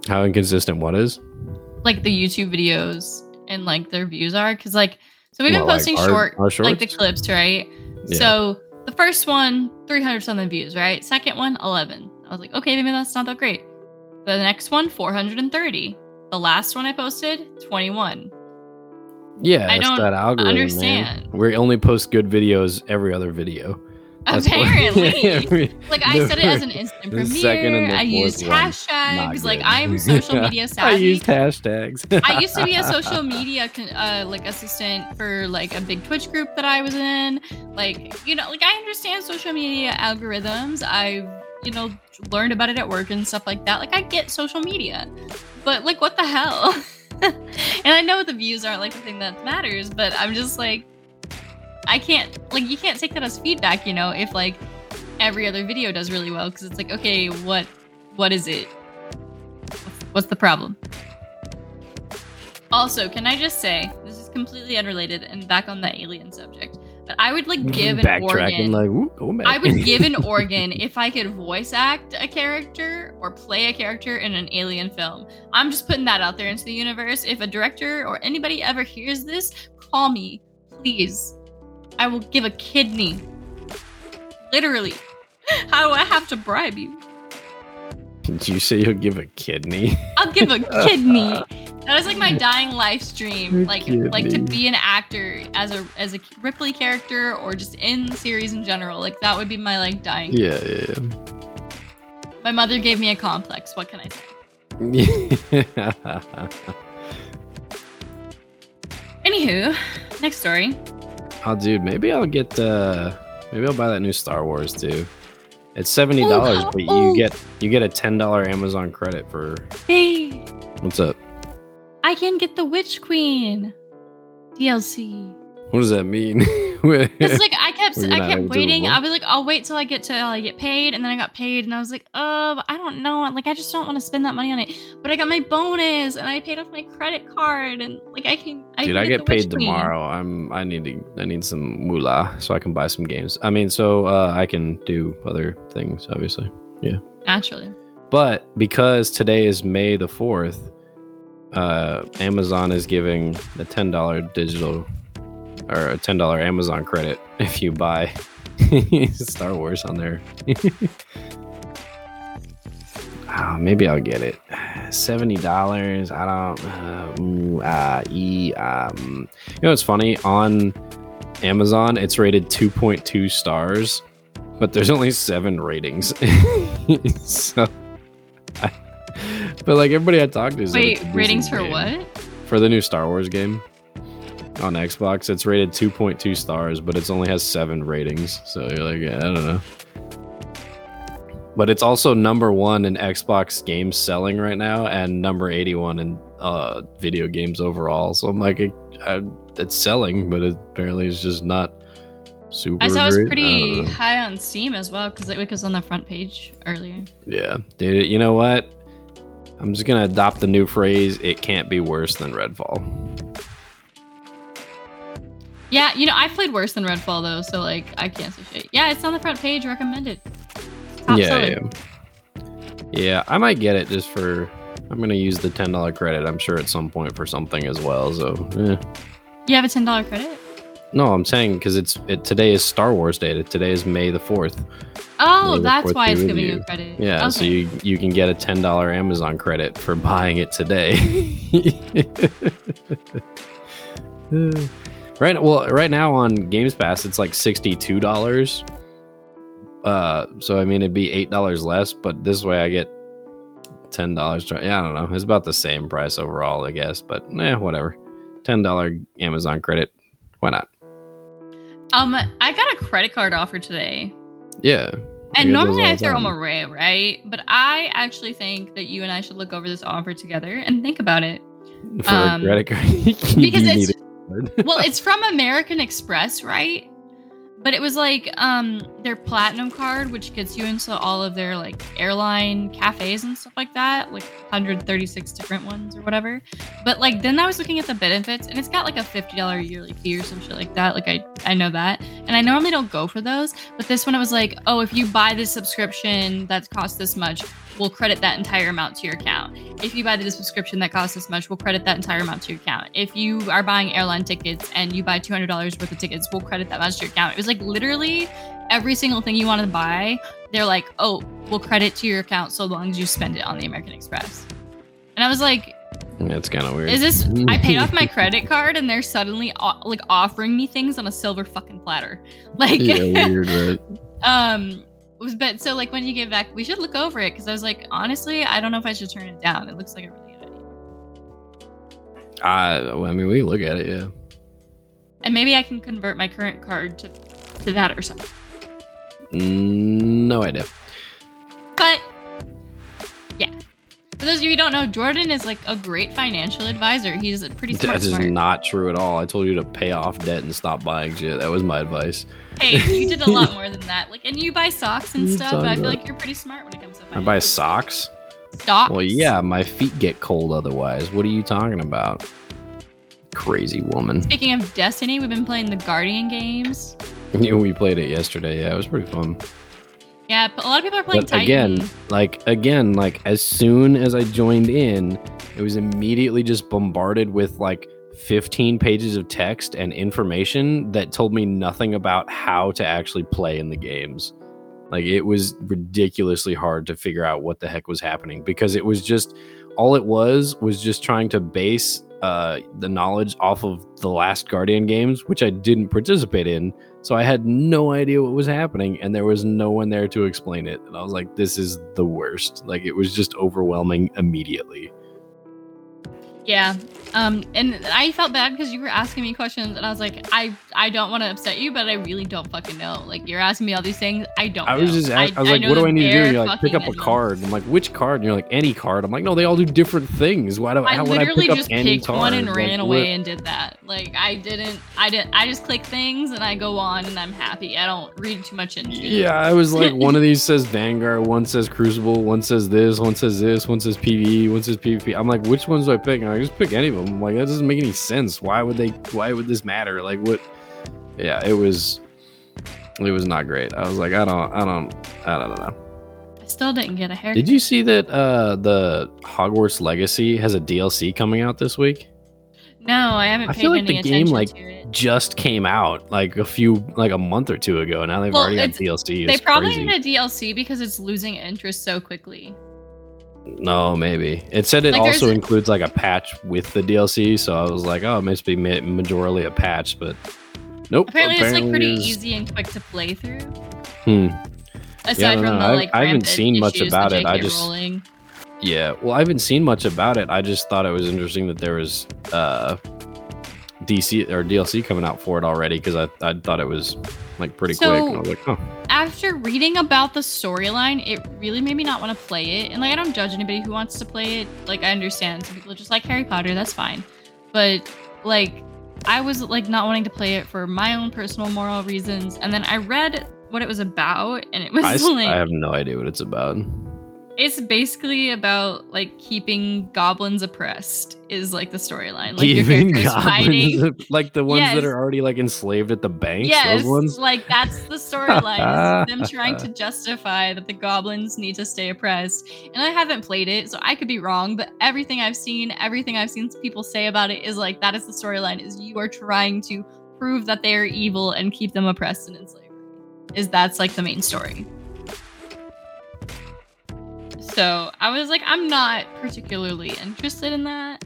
how inconsistent what is? Like the YouTube videos and like their views are, because like so we've been Well, like posting our- short our like the clips, right? Yeah. So the first one, 300 something views, right? Second one, 11. I was like, okay, maybe that's not that great. The next one, 430. The last one I posted, 21. Yeah, I don't that algorithm, understand. man. We only post good videos every other video. That's Apparently. Like I set it as an instant premiere. I used hashtags. Like. I'm social media savvy. I used hashtags. I used to be a social media uh, like assistant for like a big Twitch group that I was in. Like, you know, like I understand social media algorithms. I've, you know, learned about it at work and stuff like that. Like I get social media. But like what the hell? and I know the views aren't like the thing that matters, but I'm just like I can't like you can't take that as feedback, you know, if like every other video does really well because it's like, okay, what what is it? What's the problem? Also, can I just say this is completely unrelated and back on the alien subject, but I would like give an Backtracking, organ. like, back. I would give an organ if I could voice act a character or play a character in an alien film. I'm just putting that out there into the universe. If a director or anybody ever hears this, call me, please. I will give a kidney. Literally. How do I have to bribe you? Did you say you'll give a kidney? I'll give a kidney. That is like my dying life stream. Like like to be an actor as a as a Ripley character or just in the series in general. Like that would be my like dying. yeah, yeah, My mother gave me a complex. What can I say? yeah. Anywho, next story. Oh, dude, maybe I'll get. uh Maybe I'll buy that new Star Wars too. It's seventy dollars, Oh, but you get you get a ten dollar Amazon credit for. Hey, What's up? I can get the Witch Queen DLC. What does that mean? It's like I kept I kept waiting. I was like, I'll wait till I get to like get paid, and then I got paid, and I was like, oh, I don't know. Like I just don't want to spend that money on it. But I got my bonus, and I paid off my credit card, and like I can. I Dude, can I get Witch paid tomorrow. I'm I need to I need some moolah so I can buy some games. I mean, so uh, I can do other things, obviously. Yeah, naturally. But because today is May the fourth, uh, Amazon is giving a ten dollar digital or a ten dollar Amazon credit if you buy Star Wars on there. Ah, maybe I'll get it. Seventy dollars. I don't. Uh, ooh, uh, e, um, you know it's funny? On Amazon, it's rated two point two stars, but there's only seven ratings. so, I, but like everybody I talked to, Wait, ratings for game. what? For the new Star Wars game on Xbox, it's rated 2.2 stars, but it only has seven ratings. So you're like, yeah, I don't know. But it's also number one in Xbox games selling right now, and number 81 in uh, video games overall. So I'm like, it, I, it's selling, but it apparently it's just not super. I saw it was pretty high on Steam as well because it was on the front page earlier. Yeah, dude. You know what? I'm just gonna adopt the new phrase. It can't be worse than Redfall. Yeah, you know, I've played worse than Redfall though, so like I can't say shit. Yeah, it's on the front page, recommended. Top yeah, selling. yeah. Yeah, I might get it just for. I'm gonna use the ten dollar credit. I'm sure at some point for something as well. So, eh. You have a ten dollar credit? no, I'm saying because it's it, today is Star Wars Day. Today is May the fourth. Oh, Maybe that's fourth why it's giving you a credit. Yeah, so you you can get a ten dollar Amazon credit for buying it today. right. Well, right now on Games Pass, it's like sixty two dollars. Uh, so I mean, it'd be eight dollars less, but this way I get ten dollars. Yeah, I don't know. It's about the same price overall, I guess. But eh, whatever. Ten dollar Amazon credit. Why not? Um, I got a credit card offer today. Yeah. And normally I throw them away, right? But I actually think that you and I should look over this offer together and think about it. For Um, a credit card. Because it's well, it's from American Express, right? But it was like um their platinum card, which gets you into all of their like airline cafes and stuff like that, like 136 different ones or whatever. But like then I was looking at the benefits, and it's got like a $50 yearly fee or some shit like that. Like I I know that, and I normally don't go for those, but this one I was like, oh, if you buy this subscription that costs this much, we'll credit that entire amount to your account. If you buy the subscription that costs this much, we'll credit that entire amount to your account. If you are buying airline tickets and you buy $200 worth of tickets, we'll credit that much to your account. It was like literally every single thing you want to buy, they're like, oh, we'll credit to your account so long as you spend it on the American Express. And I was like, it's kind of weird. is this? I paid off my credit card and they're suddenly like offering me things on a silver fucking platter. Like, yeah, weird, right? um but so like when you get back we should look over it because i was like honestly i don't know if i should turn it down it looks like a really good idea I, well, I mean, we look at it, yeah. and maybe i can convert my current card to to that or something Mm, No idea. but yeah for those of you who don't know jordan is like a great financial advisor he's a pretty smart, That is smart. not true at all. I told you to pay off debt and stop buying shit. That was my advice. Hey you did a lot more than that like and you buy socks and stuff talking i feel like you're pretty smart when it comes to I buy socks. stocks Well, yeah, my feet get cold otherwise. What are you talking about? Crazy woman. speaking of destiny we've been playing the guardian games Yeah, we played it yesterday. Yeah, it was pretty fun. yeah but a lot of people are playing But Titan. again, like again, like as soon as I joined in, it was immediately just bombarded with like 15 pages of text and information that told me nothing about how to actually play in the games. Like it was ridiculously hard to figure out what the heck was happening because it was just all it was was just trying to base uh, the knowledge off of the last Guardian games, which I didn't participate in. So I had no idea what was happening, and there was no one there to explain it. And I was like, "This is the worst." Like it was just overwhelming immediately. Yeah. Um, and I felt bad because you were asking me questions, and I was like, I I don't want to upset you, but I really don't fucking know. Like you're asking me all these things, I don't. I was know. just, ask- I, was like, know "What do I need to do?" you're like, "Pick up a card." I'm like, "Which card?" And you're like, "Any card." I'm like, "No, they all do different things. Why do I how would I literally pick up just any picked card?" one and Like, ran what- away and did that. Like I didn't, I didn't, I just click things and I go on and I'm happy. I don't read too much into it. Yeah, I was like, one of these says Vanguard, one says Crucible, one says this, one says this, one says PvE, one says PvP. I'm like, which ones do I pick? And I just pick any of them. I'm like, that doesn't make any sense. Why would they? Why would this matter? Like, what? Yeah, it was. It was not great. I was like, I don't, I don't, I don't know. I still didn't get a haircut. Did you see that uh the Hogwarts Legacy has a DLC coming out this week? No, I haven't I paid feel like the game, like. Just came out like a few, like a month or two ago. Now they've Well, already got it's- DLC. They It's probably crazy. need a DLC because it's losing interest so quickly. No, maybe. It said it Like, also a- includes like a patch with the DLC, so I was like, oh, it must be ma- majorly a patch, but nope. Apparently, it's like pretty it's- easy and quick to play through. Hmm. Aside I don't from know. the I- like, I haven't seen much about it. I just- Rowling. Yeah. Well, I haven't seen much about it. I just thought it was interesting that there was uh DC or DLC coming out for it already because I, I thought it was like pretty quick. And I So- was like, huh. after reading about the storyline, it really made me not want to play it. And like, I don't judge anybody who wants to play it. Like, I understand some people just like Harry Potter. That's fine. But like, I was like not wanting to play it for my own personal moral reasons. And then I read what it was about, and it was I, like I have no idea what it's about. It's basically about like keeping goblins oppressed is like the storyline. Like your goblins, fighting. like the ones that are already like enslaved at the banks. Yes, Those ones. like that's the storyline. them trying to justify that the goblins need to stay oppressed. And I haven't played it, so I could be wrong. But everything I've seen, everything I've seen people say about it is like that is the storyline. Is you are trying to prove that they are evil and keep them oppressed and enslaved. Is that's like the main story. So I was like, I'm not particularly interested in that.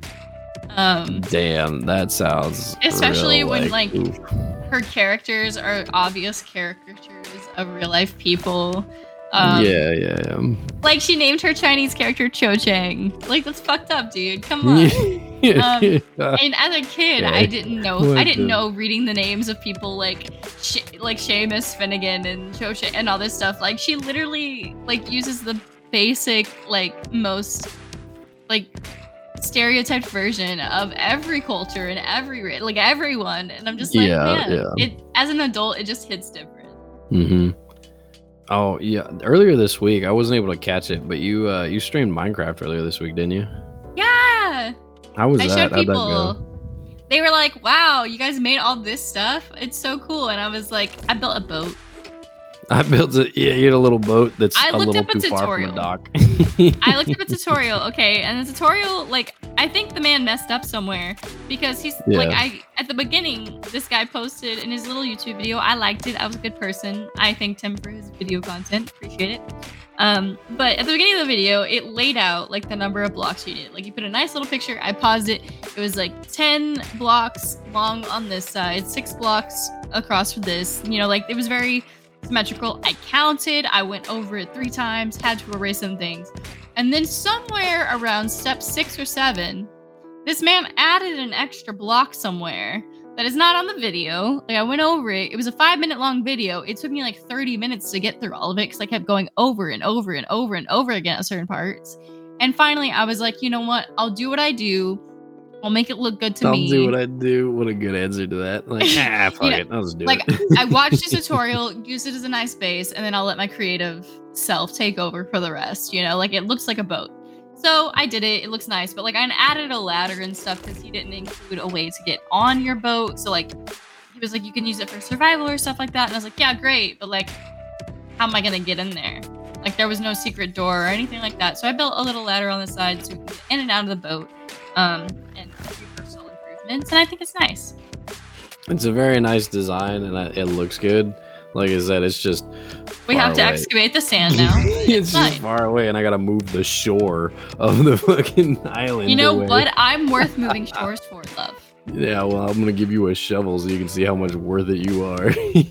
Um, Damn, that sounds. Especially when, like, oof. her characters are obvious caricatures of real life people. Um, yeah, yeah, yeah. Like she named her Chinese character Cho Chang. Like that's fucked up, dude. Come on. Um, and as a kid, I didn't know. What I didn't the- know reading the names of people like, Sh- like Seamus Finnigan and Cho Chang and all this stuff. Like she literally like uses the basic, like most, like stereotyped version of every culture and every like everyone. And I'm just like, Yeah, man, yeah. it as an adult, it just hits different. hmm Oh yeah. Earlier this week, I wasn't able to catch it, but you uh you streamed Minecraft earlier this week, didn't you? Yeah. How was I that? showed How'd that go? people. They were like, "Wow, you guys made all this stuff. It's so cool." And I was like, "I built a boat. I built a yeah, you had a little boat that's I a little too far from the dock. I looked up a tutorial, okay, and the tutorial, like, I think the man messed up somewhere because he's like, I at the beginning, this guy posted in his little YouTube video. I liked it. I was a good person. I thanked him for his video content. Appreciate it. Um, but at the beginning of the video, it laid out like the number of blocks you did. Like you put a nice little picture. I paused it. It was like 10 blocks long on this side, six blocks across for this. You know, like it was very symmetrical. I counted. I went over it three times. Had to erase some things. And then somewhere around step six or seven, this man added an extra block somewhere that is not on the video. Like I went over it. It was a five minute long video. It took me like 30 minutes to get through all of it because I kept going over and over and over and over again at certain parts. And finally, I was like, you know what? I'll do what I do. I'll make it look good to I'll me. do what I do. What a good answer to that. Like, ah, fuck know, it. I'll just do like it. I watched the tutorial, use it as a nice base, and then I'll let my creative self take over for the rest. You know, like it looks like a boat. So I did it. It looks nice, but like I added a ladder and stuff because he didn't include a way to get on your boat. So like he was like, you can use it for survival or stuff like that. And I was like, yeah, great, but like, how am I gonna get in there? Like there was no secret door or anything like that. So I built a little ladder on the side so we can get in and out of the boat, um, and personal improvements. And I think it's nice. It's a very nice design and I- it looks good. Like I said, it's just We have to away. excavate the sand now. it's just fine. far away, and I gotta move the shore of the fucking island. You know away. what? I'm worth moving shores for, love. Yeah, well, I'm gonna give you a shovel so you can see how much worth it you are.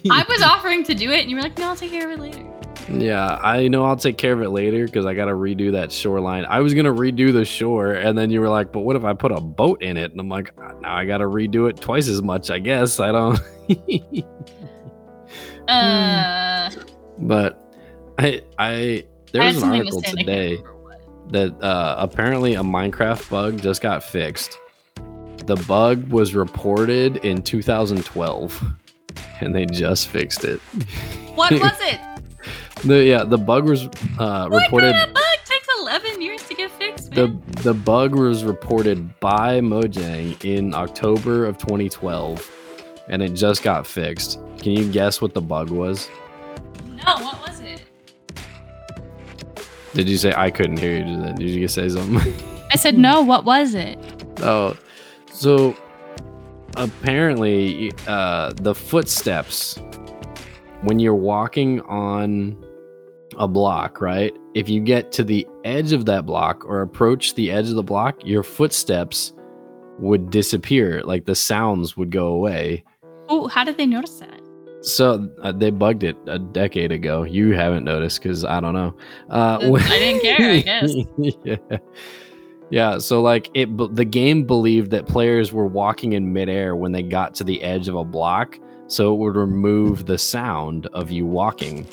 I was offering to do it, and you were like, "No, I'll take care of it later." Yeah, I know I'll take care of it later because I gotta redo that shoreline. I was gonna redo the shore, and then you were like, "But what if I put a boat in it?" And I'm like, "Ah, "Now I gotta redo it twice as much, I guess." I don't. Uh, but I, I there was an article to say, and I can't today. that uh, apparently a Minecraft bug just got fixed. The bug was reported in 2012, and they just fixed it. What was it? The yeah, the bug was uh, What reported. kind of bug takes 11 years to get fixed, The the bug was reported by Mojang in October of 2012, and it just got fixed. Can you guess what the bug was? no, what was it? Did you say I couldn't hear you? Did you just say something? I said no. What was it? Oh, so apparently, uh, the footsteps when you're walking on a block, right? If you get to the edge of that block or approach the edge of the block, your footsteps would disappear. Like the sounds would go away. Oh, how did they notice that? So uh, they bugged it a decade ago. You haven't noticed because I don't know. Uh, I didn't care, I guess. yeah. Yeah, so like it, the game believed that players were walking in midair when they got to the edge of a block, so it would remove the sound of you walking.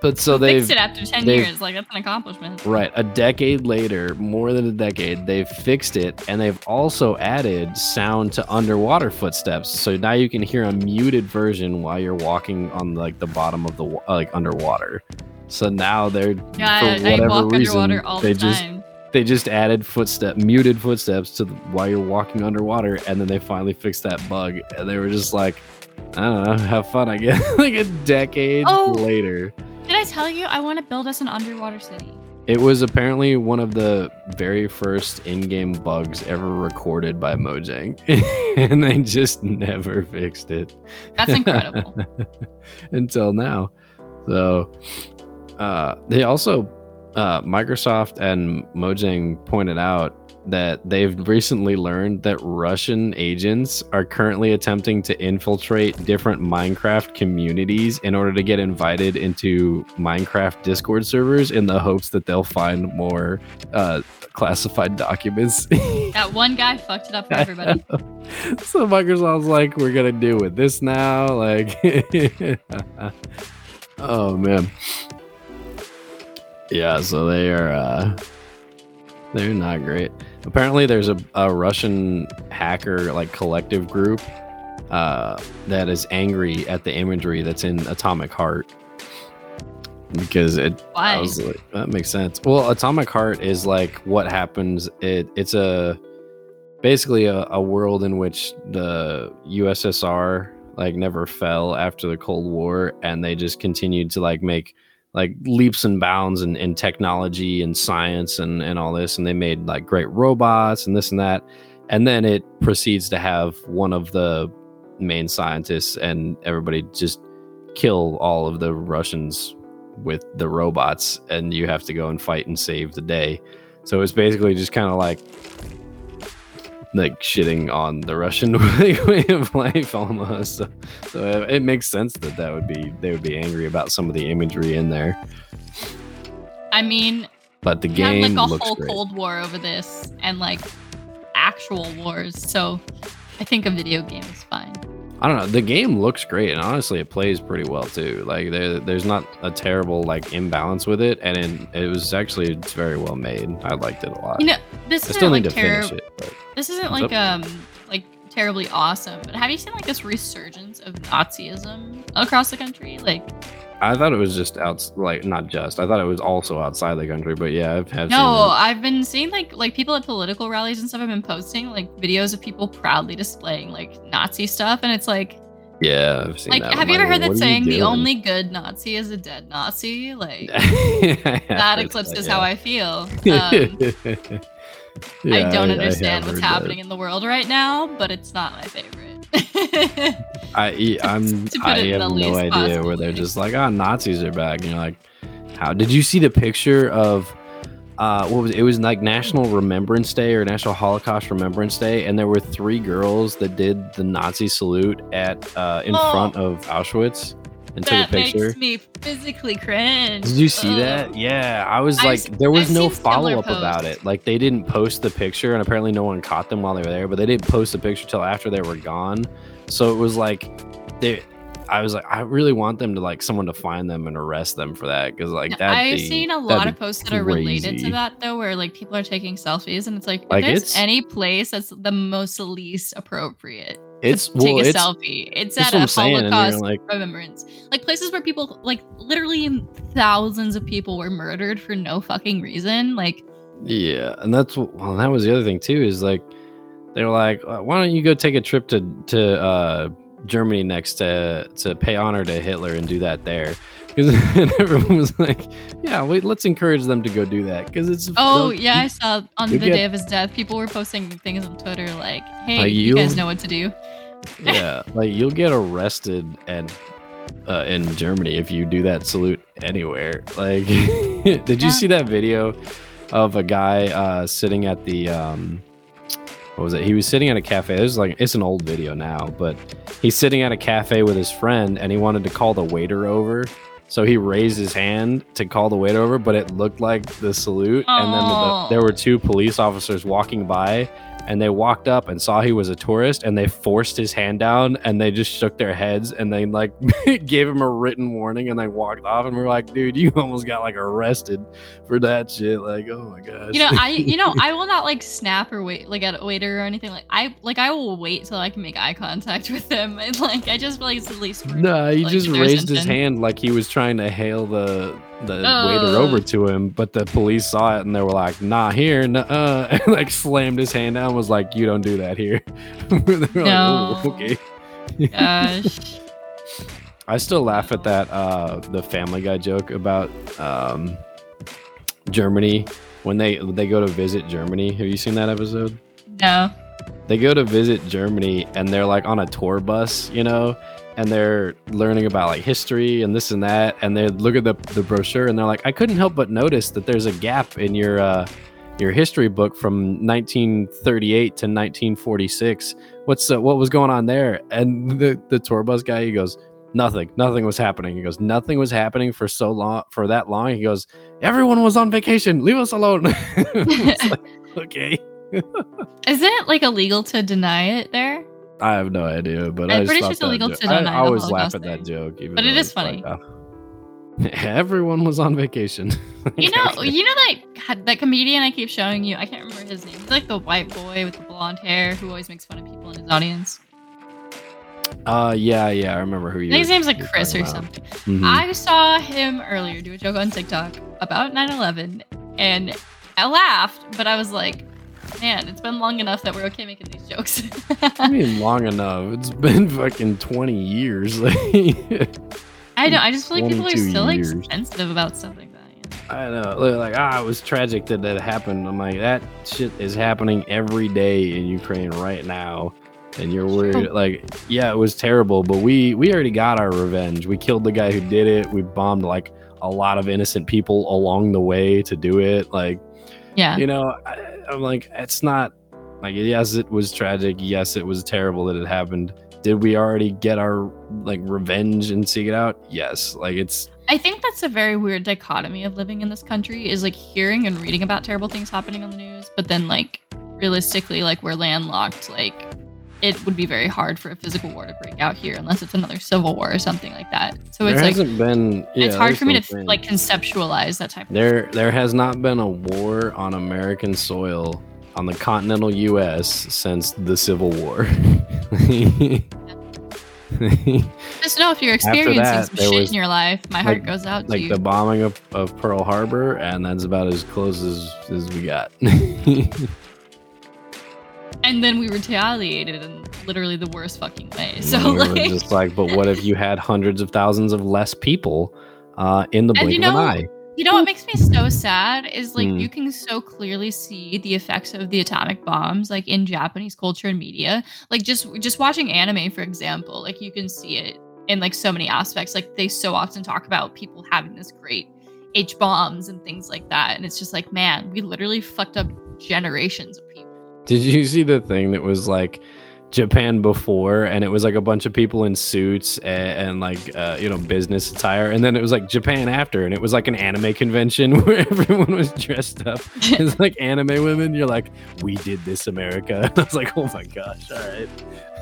But so they've Fixed it after 10 years. Like that's an accomplishment. right a decade later, more than a decade, they've fixed it, and they've also added sound to underwater footsteps. So now you can hear a muted version while you're walking on like the bottom of the like underwater. So now they're Yeah, for I whatever walk reason underwater all they the just time. They just added footstep muted footsteps to the, while you're walking underwater, and then they finally fixed that bug, and they were just like, I don't know, have fun, I guess. like a decade Oh. later. Did I tell you I want to build us an underwater city? It was apparently one of the very first in-game bugs ever recorded by Mojang, and they just never fixed it That's incredible. until now. So, uh, they also, uh, Microsoft and Mojang pointed out that they've recently learned that Russian agents are currently attempting to infiltrate different Minecraft communities in order to get invited into Minecraft Discord servers in the hopes that they'll find more uh, classified documents. that one guy fucked it up for everybody. so Microsoft's like, we're gonna deal with this now. Like, oh man, yeah. So they are, uh, they're not great. Apparently, there's a, a Russian hacker like collective group uh, that is angry at the imagery that's in Atomic Heart because it Why? I was like, that makes sense. Well, Atomic Heart is like what happens. It it's a basically a, a world in which the USSR like never fell after the Cold War, and they just continued to like make like leaps and bounds in, in technology and science and and all this, and they made like great robots and this and that, and then it proceeds to have one of the main scientists and everybody just kill all of the Russians with the robots and you have to go and fight and save the day. So it's basically just kind of like like shitting on the Russian way of life almost. So, so uh, it makes sense that that would be they would be angry about some of the imagery in there. I mean, But the game like a whole great. Cold War over this and like actual wars. So I think a video game is fine. I don't know. The game looks great, and honestly, it plays pretty well too. Like there, there's not a terrible like imbalance with it, and it, it was actually it's very well made. I liked it a lot. You know, this I still like need to terror. finish it. But This isn't like um like terribly awesome, but have you seen like this resurgence of Nazism across the country? Like, I thought it was just out, like not just. I thought it was also outside the country, but yeah, I've have no. I've been seeing like like people at political rallies and stuff have been posting like videos of people proudly displaying like Nazi stuff, and it's like Yeah, I've seen like that. have I'm you ever like, heard that what are you saying the only good Nazi is a dead Nazi? Like that that eclipses how I feel. Um, I don't understand what's happening in the world right now, but it's not my favorite. I, I'm. I have no idea where they're just like, oh, Nazis are back. And you're like, how? Did you see the picture of? Uh, what was it? it was like National Remembrance Day or National Holocaust Remembrance Day, and there were three girls that did the Nazi salute at uh, in Oh. front of Auschwitz and took a that makes me physically cringe. Did you see Ugh. that? Yeah, I was I've like, there was I've no follow up about it. Like they didn't post the picture, and apparently no one caught them while they were there. But they didn't post the picture till after they were gone. So it was like, they. I was like, I really want them to like someone to find them and arrest them for that because like that. I've seen a lot of posts that are related to that though, where like people are taking selfies, and it's like, if Like, there's it's- any place that's the most least appropriate It's to take a it's selfie, it's at a I'm saying, and you're Holocaust like- remembrance, like places where people, like literally thousands of people were murdered for no fucking reason. Like, Yeah, and that's well, that was the other thing too. Is like they're like, "Uh, why don't you go take a trip to to uh, Germany next to to pay honor to Hitler and do that there? Because everyone was like, yeah, wait, let's encourage them to go do that because it's oh yeah, I saw on the get- day of his death, people were posting things on Twitter like, "Hey, Like, you guys know what to do." yeah, like you'll get arrested and. Uh, in Germany, if you do that salute anywhere, like, did you see that video of a guy uh, sitting at the um, what was it? He was sitting at a cafe. This is like it's an old video now, but he's sitting at a cafe with his friend, and he wanted to call the waiter over. So he raised his hand to call the waiter over, but it looked like the salute. And then the, Oh. there were two police officers walking by, and they walked up and saw he was a tourist, and they forced his hand down, and they just shook their heads, and they like gave him a written warning, and they walked off. And we're like, dude, you almost got like arrested for that shit. Like, oh my gosh. You know, I you know I will not like snap or wait like at a waiter or anything. Like I like I will wait till I can make eye contact with them. And like I just feel like it's the least. No, he like, just raised his hand like he was trying to hail the the waiter Oh. over to him, but the police saw it and they were like, "Nah, here, uh," and like slammed his hand down. Was like, "You don't do that here." No. like, "Oh, okay." Gosh. I still laugh at that uh the Family Guy joke about um Germany when they they go to visit Germany. Have you seen that episode? No. They go to visit Germany and they're like on a tour bus, you know, and they're learning about like history and this and that and they look at the the brochure and they're like, "I couldn't help but notice that there's a gap in your uh your history book from 1938 to 1946. What's uh, what was going on there?" And the the tour bus guy he goes, nothing nothing was happening he goes nothing was happening for so long for that long he goes everyone was on vacation leave us alone like, okay Isn't it like illegal to deny it there? I have no idea but I'm I pretty sure it's illegal to deny I always laugh at that joke even But it like, funny. oh. everyone was on vacation You know, you know that that comedian I keep showing you. I can't remember his name. He's like the white boy with the blonde hair who always makes fun of people in his audience. uh yeah yeah i remember who I you think his name's like Chris or something. Mhm. I saw him earlier do a joke on TikTok about 9/11, and I laughed, but I was like, "Man, it's been long enough that we're okay making these jokes." I mean, long enough. It's been fucking 20 years. I know. I just feel like people are 22 still like sensitive about stuff like that. You know? I know. They're like, ah, it was tragic that that happened. I'm like, that shit is happening every day in Ukraine right now. And you're worried, like, yeah, it was terrible, but we we already got our revenge. We killed the guy who did it. We bombed like a lot of innocent people along the way to do it. Like, Yeah. you know, I, I'm like, it's not like, yes, it was tragic. Yes, it was terrible that it happened. Did we already get our like revenge and seek it out? Yes. Like, it's I think that's a very weird dichotomy of living in this country is like hearing and reading about terrible things happening on the news, but then like realistically, like we're landlocked, like it would be very hard for a physical war to break out here unless it's another civil war or something like that. So there it's like been. Yeah, it's hard for me to I'm like conceptualize that type of There, there has not been a war on American soil on the continental U.S. since the Civil War. Just know if you're experiencing that, some shit was, in your life, my heart like- goes out to you. like the bombing of, of Pearl Harbor, and that's about as close as, as we got. and then we retaliated in literally the worst fucking way. So we like just like, but what if you had hundreds of thousands of less people uh, in the blink you of an know- eye? You know what makes me so sad is like Hmm. you can so clearly see the effects of the atomic bombs like in Japanese culture and media. Like just just watching anime for example, like you can see it in like so many aspects. Like they so often talk about people having this great H bombs and things like that and it's just like man, we literally fucked up generations of. Did you see the thing that was like Japan before, and it was like a bunch of people in suits and, and like uh, you know business attire, and then it was like Japan after, and it was like an anime convention where everyone was dressed up as like anime women. You're like, we did this, America. And I was like, oh my gosh, all right.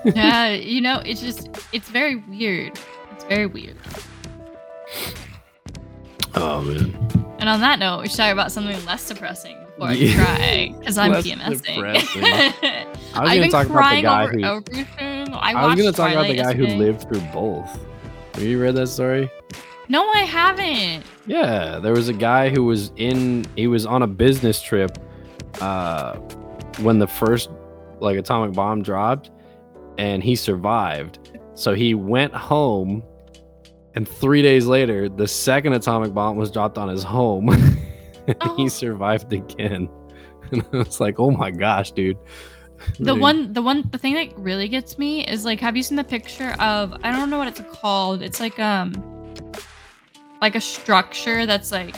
yeah, you know, it's just it's very weird. It's very weird. Oh man, And on that note, we should talk about something less depressing before Yeah. I cry because I'm PMSing. I was I've gonna been talk about the guy over who. everything. I, I was gonna talk about the guy who lived through both. Have you read that story? No, I haven't. Yeah, there was a guy who was in he was on a business trip uh when the first like atomic bomb dropped and he survived. So he went home and 3 days later the second atomic bomb was dropped on his home. Oh. he survived again. And I was like, "Oh my gosh, dude." The Like, one, the one, the thing that really gets me is like, have you seen the picture of? I don't know what it's called. It's like um, like a structure that's like,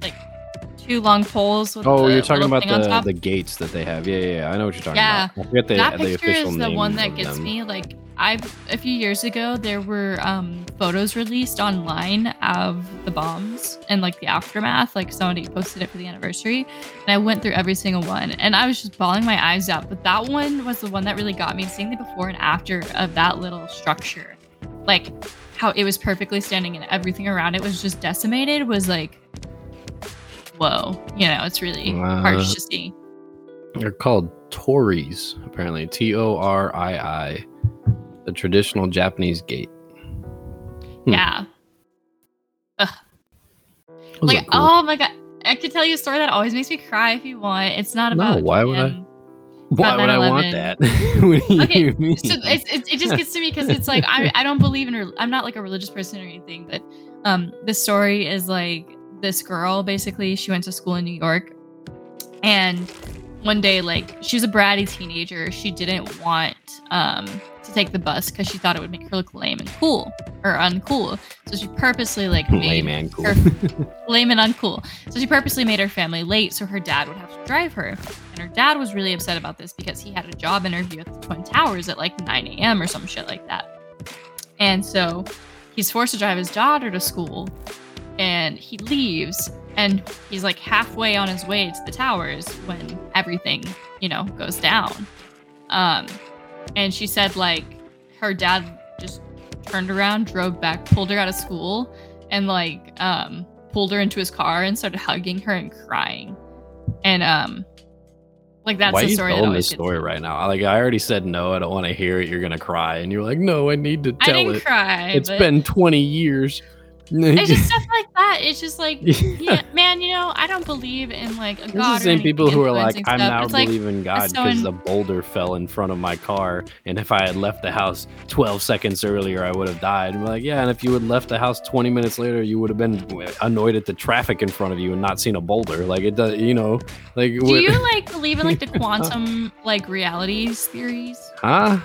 like two long poles. With Oh, the you're talking about the, the gates that they have. Yeah, yeah, yeah. I know what you're talking Yeah. about. I forget the, that the picture official is the one that gets them. me like i've a few years ago there were um photos released online of the bombs and like the aftermath like somebody posted it for the anniversary and i went through every single one and i was just bawling my eyes out but that one was the one that really got me seeing the before and after of that little structure like how it was perfectly standing and everything around it was just decimated was like whoa you know it's really harsh Uh, to see They're called tories, apparently. T O R I I. The traditional Japanese gate. Hmm. yeah Those like cool. oh my god i could tell you a story that always makes me cry if you want it's not No, about why would I? Why would I want that? what do you Okay, mean? so it's, it, it just gets to me because it's like I, I don't believe in rel- i'm not like a religious person or anything but um the story is like this girl basically she went to school in new york and one day like she was a bratty teenager she didn't want um to take the bus because she thought it would make her look lame and cool or uncool so she purposely like made Lame and cool. lame and uncool. So she purposely made her family late so her dad would have to drive her. And her dad was really upset about this because he had a job interview at the Twin Towers at like 9 a.m. or some shit like that. And so he's forced to drive his daughter to school and he leaves and he's like halfway on his way to the towers when everything, you know, goes down. Um and she said like her dad just turned around, drove back, pulled her out of school and like um pulled her into his car and started hugging her and crying. And um like that's Why the you story telling always this story right now? Like I already said no, I don't want to hear it. You're gonna cry, and you're like, no, I need to tell I didn't it. cry. It's been 20 years. It's just stuff like that. It's just like yeah, man, you know, I don't believe in like a It's god. the same people who are like, I'm now It's like, believing God because in- the boulder fell in front of my car, and if I had left the house 12 seconds earlier, I would have died. And we're like, yeah, and if you had left the house 20 minutes later, you would have been annoyed at the traffic in front of you and not seen a boulder. Like it does, you know, like do what- you like believe in like the quantum like realities theories? huh?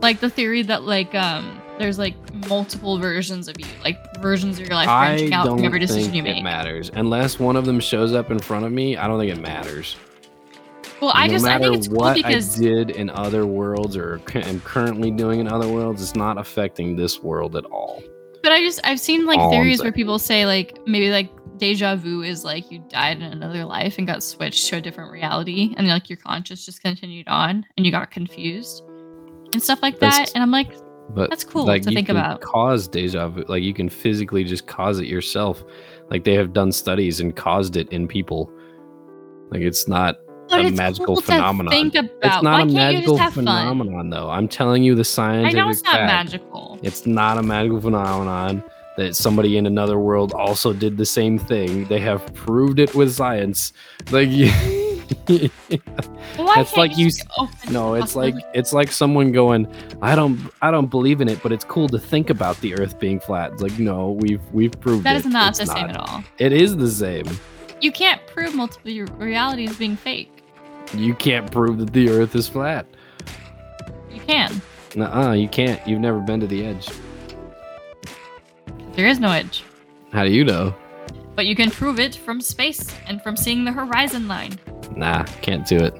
Like the theory that like um there's like multiple versions of you, like versions of your life I branching out don't from every decision think you it make. matters unless one of them shows up in front of me. I don't think it matters. Well, I no just I matter think it's cool what because I did in other worlds or cu- am currently doing in other worlds, it's not affecting this world at all. But I just I've seen like All I'm theories where saying. people say like maybe like deja vu is like you died in another life and got switched to a different reality and like your conscious just continued on and you got confused and stuff like that. And I'm like, But That's cool like, to think about. Cause deja vu, like you can physically just cause it yourself. Like they have done studies and caused it in people. Like it's not but a it's magical cool phenomenon. Think about. it's not Why a magical have fun? phenomenon though. I'm telling you the science. I know it's not fact. magical. It's not a magical phenomenon that somebody in another world also did the same thing. They have proved it with science. Like Well, That's like you No, it's like it's like someone going, I don't I don't believe in it, but it's cool to think about the earth being flat. It's like, no, we've we've proved that it. is not It's the same at all. It is the same. You can't prove multiple realities being fake. You can't prove that the earth is flat. You can. Nuh-uh, you can't. You've never been to the edge. There is no edge. How do you know? But you can prove it from space and from seeing the horizon line. Nah, can't do it.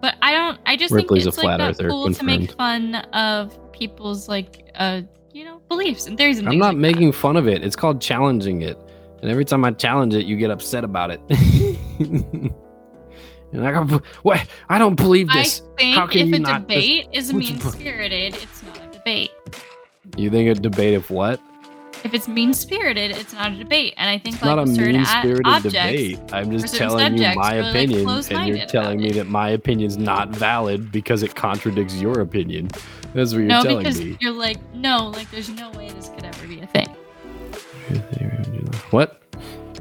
But I don't. I just Ripley's a think it's like flat that cool to make fun of people's like, uh, you know, beliefs and theories and I'm not like that. making fun of it. It's called challenging it. And every time I challenge it, you get upset about it. and I go, what? I don't believe this. I think How can if you a not just- debate is mean spirited, it's not a debate. You think a debate of what? If it's mean spirited, it's not a debate. And I think It's like not a mean spirited objects, debate. I'm just telling you my we're, like, opinion, and you're telling me it. that my opinion's not valid because it contradicts your opinion. That's what you're no, telling because me. you're like, no, like there's no way this could ever be a thing. What?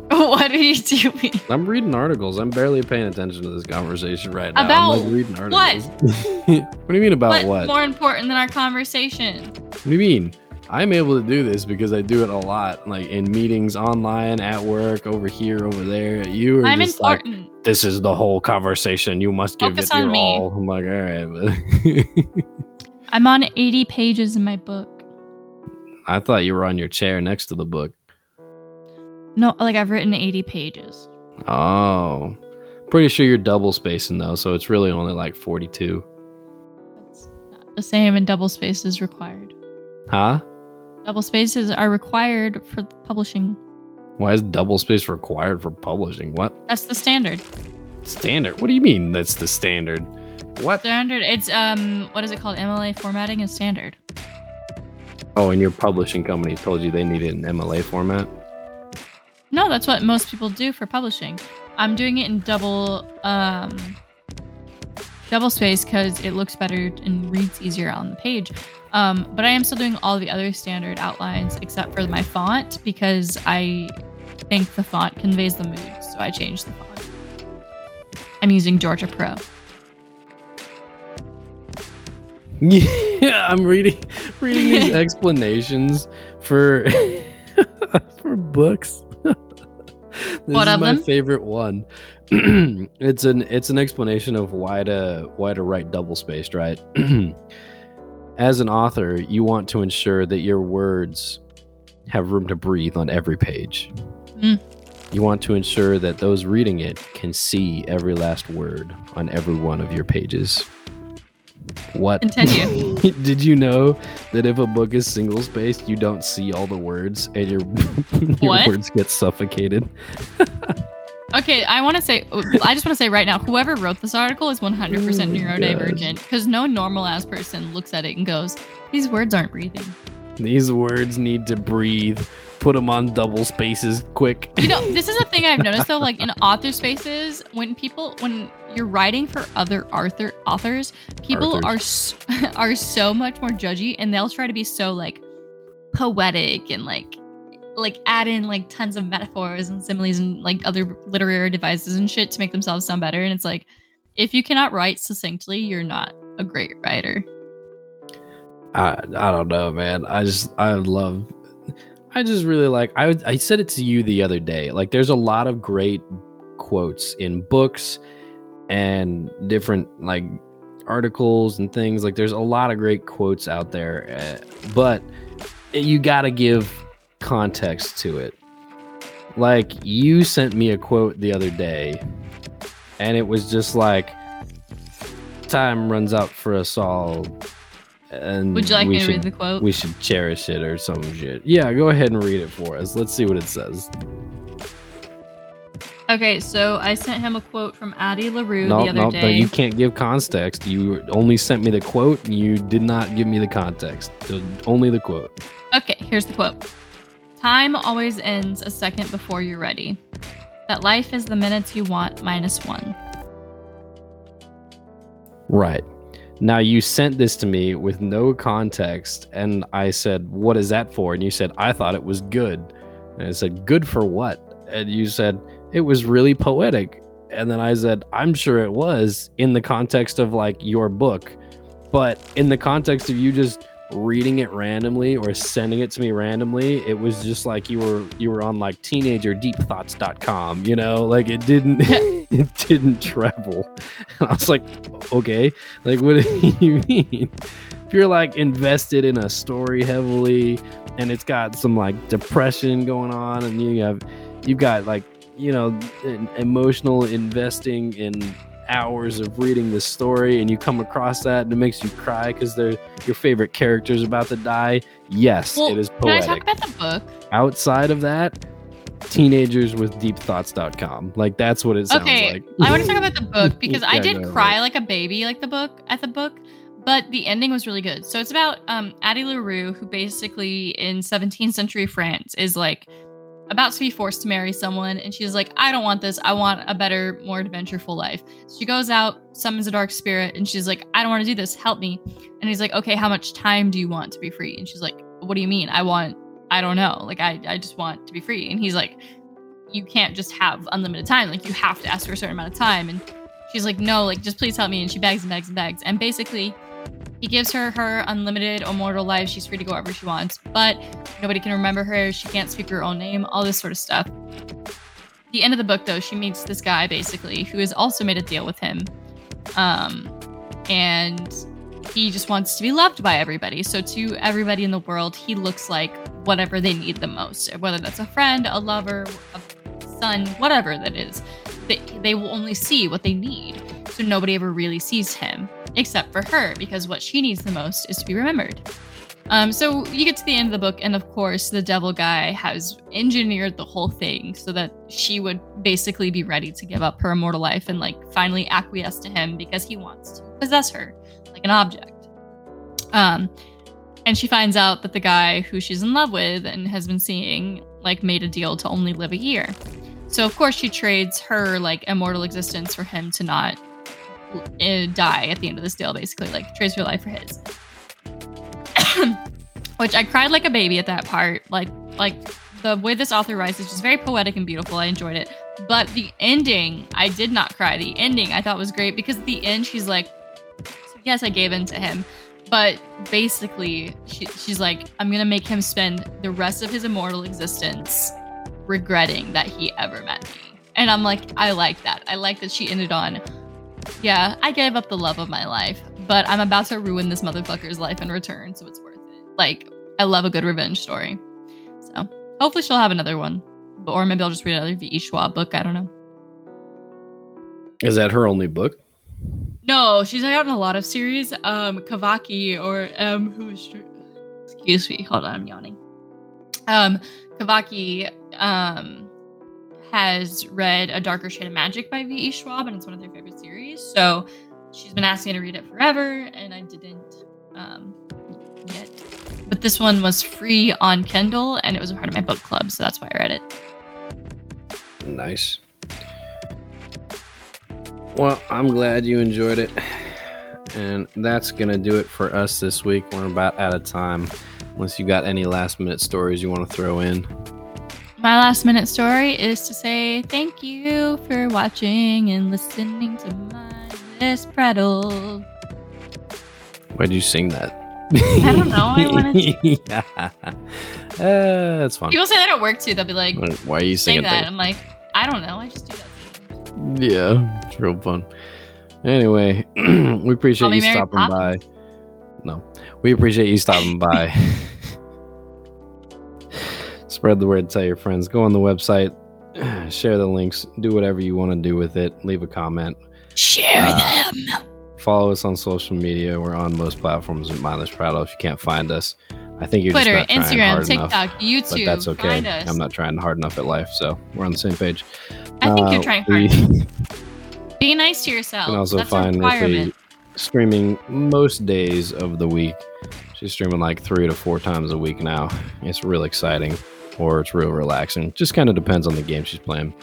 what are you doing? I'm reading articles. I'm barely paying attention to this conversation right now. About I'm like reading what? articles. what do you mean about What's what? more important than our conversation? What do you mean? I'm able to do this because I do it a lot, like in meetings, online, at work, over here, over there. You are I'm just like, important. this is the whole conversation. You must give Focus it your all. I'm like, all right. But I'm on 80 pages in my book. I thought you were on your chair next to the book. No, like I've written 80 pages. Oh, pretty sure you're double spacing though, so it's really only like 42. That's not the same, and double space is required. Huh? Double spaces are required for publishing. Why is double space required for publishing? What That's the standard. standard? What do you mean that's the standard? What? Standard. It's um, what is it called? MLA formatting is standard. Oh, and your publishing company told you they needed an MLA format? No, that's what most people do for publishing. I'm doing it in double um double space because it looks better and reads easier on the page. Um, but I am still doing all the other standard outlines except for my font because I think the font conveys the mood, so I changed the font. I'm using Georgia Pro. Yeah, I'm reading reading these explanations for for books. this What is of my them? favorite one. it's an it's an explanation of why to why to write double spaced, right? As an author, you want to ensure that your words have room to breathe on every page. Mm. You want to ensure that those reading it can see every last word on every one of your pages. What? Continue. Did you know that if a book is single spaced, you don't see all the words and your, your words get suffocated? Okay, I want to say, I just want to say right now, whoever wrote this article is 100% Oh neurodivergent because no normal ass person looks at it and goes, these words aren't breathing. These words need to breathe. Put them on double spaces quick. You know, this is a thing I've noticed though, like in author spaces, when people, when you're writing for other author authors, people are are so much more judgy, and they'll try to be so like poetic and like like add in like tons of metaphors and similes and like other literary devices and shit to make themselves sound better. And it's like, if you cannot write succinctly, you're not a great writer. I, I don't know, man. I just I love. I just really like. I I said it to you the other day. Like, there's a lot of great quotes in books and different like articles and things. Like, there's a lot of great quotes out there, uh, but you got to give context to it. Like, you sent me a quote the other day, and it was just like, "Time runs out for us all." And Would you like me to should read the quote? we should cherish it or some shit. Yeah, go ahead and read it for us. Let's see what it says. Okay, so I sent him a quote from Addie LaRue No, the other no, day. you can't give context. You only sent me the quote and you did not give me the context. So only the quote. Okay, here's the quote Time always ends a second before you're ready. That life is the minutes you want minus one. Right. Now you sent this to me with no context and I said, "What is that for?" And you said, "I thought it was good." And I said, "Good for what?" And you said, "It was really poetic." And then I said, "I'm sure it was in the context of like your book." But in the context of you just reading it randomly or sending it to me randomly, it was just like you were you were on like teenagerdeepthoughts.com, you know? Like it didn't it didn't travel. And I was like, okay, like what do you mean? If you're like invested in a story heavily and it's got some like depression going on and you have you've got like, you know, emotional investing in hours of reading this story and you come across that and it makes you cry because they're your favorite character is about to die. Yes, Well, it is Can I talk poetic. about the book? Outside of that, teenagers with deepthoughts.com. Like that's what it sounds Okay, like. I want to talk about the book because I did cry like a baby, like the book at the book, but the ending was really good. So it's about um Addie LaRue, who basically in 17th century France is like about to be forced to marry someone, and she's like, I don't want this. I want a better, more adventureful life. She goes out, summons a dark spirit, and she's like, I don't want to do this. Help me. And he's like, Okay, how much time do you want to be free? And she's like, What do you mean? I want. I don't know. Like I, I just want to be free. And he's like, you can't just have unlimited time. Like you have to ask for a certain amount of time. And she's like, no, like just please help me. And she begs and begs and begs. And basically, he gives her her unlimited immortal life. She's free to go wherever she wants, but nobody can remember her. She can't speak her own name. All this sort of stuff. The end of the book, though, she meets this guy basically who has also made a deal with him, um, and he just wants to be loved by everybody. So to everybody in the world, he looks like whatever they need the most, whether that's a friend, a lover, a son, whatever that is. They, they will only see what they need. So nobody ever really sees him except for her because what she needs the most is to be remembered. Um, so you get to the end of the book, and of course, the devil guy has engineered the whole thing so that she would basically be ready to give up her immortal life and like finally acquiesce to him because he wants to possess her like an object. Um, and she finds out that the guy who she's in love with and has been seeing like made a deal to only live a year. So of course she trades her like immortal existence for him to not Eh, die at the end of this deal, basically like trades her life for his. Which I cried like a baby at that part, like like the way this author writes is just very poetic and beautiful. I enjoyed it. But the ending, I did not cry. The ending I thought was great because at the end she's like, yes, I gave in to him. But basically, she, she's like, I'm going to make him spend the rest of his immortal existence regretting that he ever met me. And I'm like, I like that. I like that she ended on, yeah, I gave up the love of my life, but I'm about to ruin this motherfucker's life in return, so it's worth it. Like, I love a good revenge story. So hopefully she'll have another one. Or maybe I'll just read another V.E. Schwab book. I don't know. Is that her only book? No, she's out in a lot of series. Um, Kavaki or um, who is excuse me, hold on, I'm yawning. Um, Kavaki um has read A Darker Shade of Magic by V.E. Schwab, and it's one of their favorite series. So she's been asking me to read it forever, and I didn't um yet. But this one was free on Kindle, and it was a part of my book club, so that's why I read it. Nice. Well, I'm glad you enjoyed it. And that's going to do it for us this week. We're about out of time. Unless you got any last minute stories you want to throw in. My last minute story is to say thank you for watching and listening to my Miss Prattle. Why'd you sing that? I don't know. I wanted to. yeah. Uh, that's fun. People say that at work too. They'll be like, Why are you singing that. that? I'm like, I don't know. I just do that. Yeah, it's real fun. Anyway, we appreciate you Mary stopping by. No, we appreciate you stopping by. Spread the word, tell your friends, go on the website, share the links, do whatever you want to do with it, leave a comment. Share Uh, them. Follow us on social media. We're on most platforms at Mindless Prattle. If you can't find us, I think you're Twitter, just not trying Instagram, hard enough. TikTok, YouTube. But that's okay. I'm not trying hard enough at life, so we're on the same page. I think Uh, you're trying we- hard. Be nice to yourself. can also that's find. Ripley streaming most days of the week. She's streaming like three to four times a week now. It's real exciting, or it's real relaxing. Just kind of depends on the game she's playing.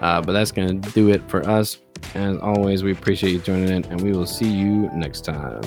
Uh, but that's gonna do it for us. As always, we appreciate you joining in, and we will see you next time.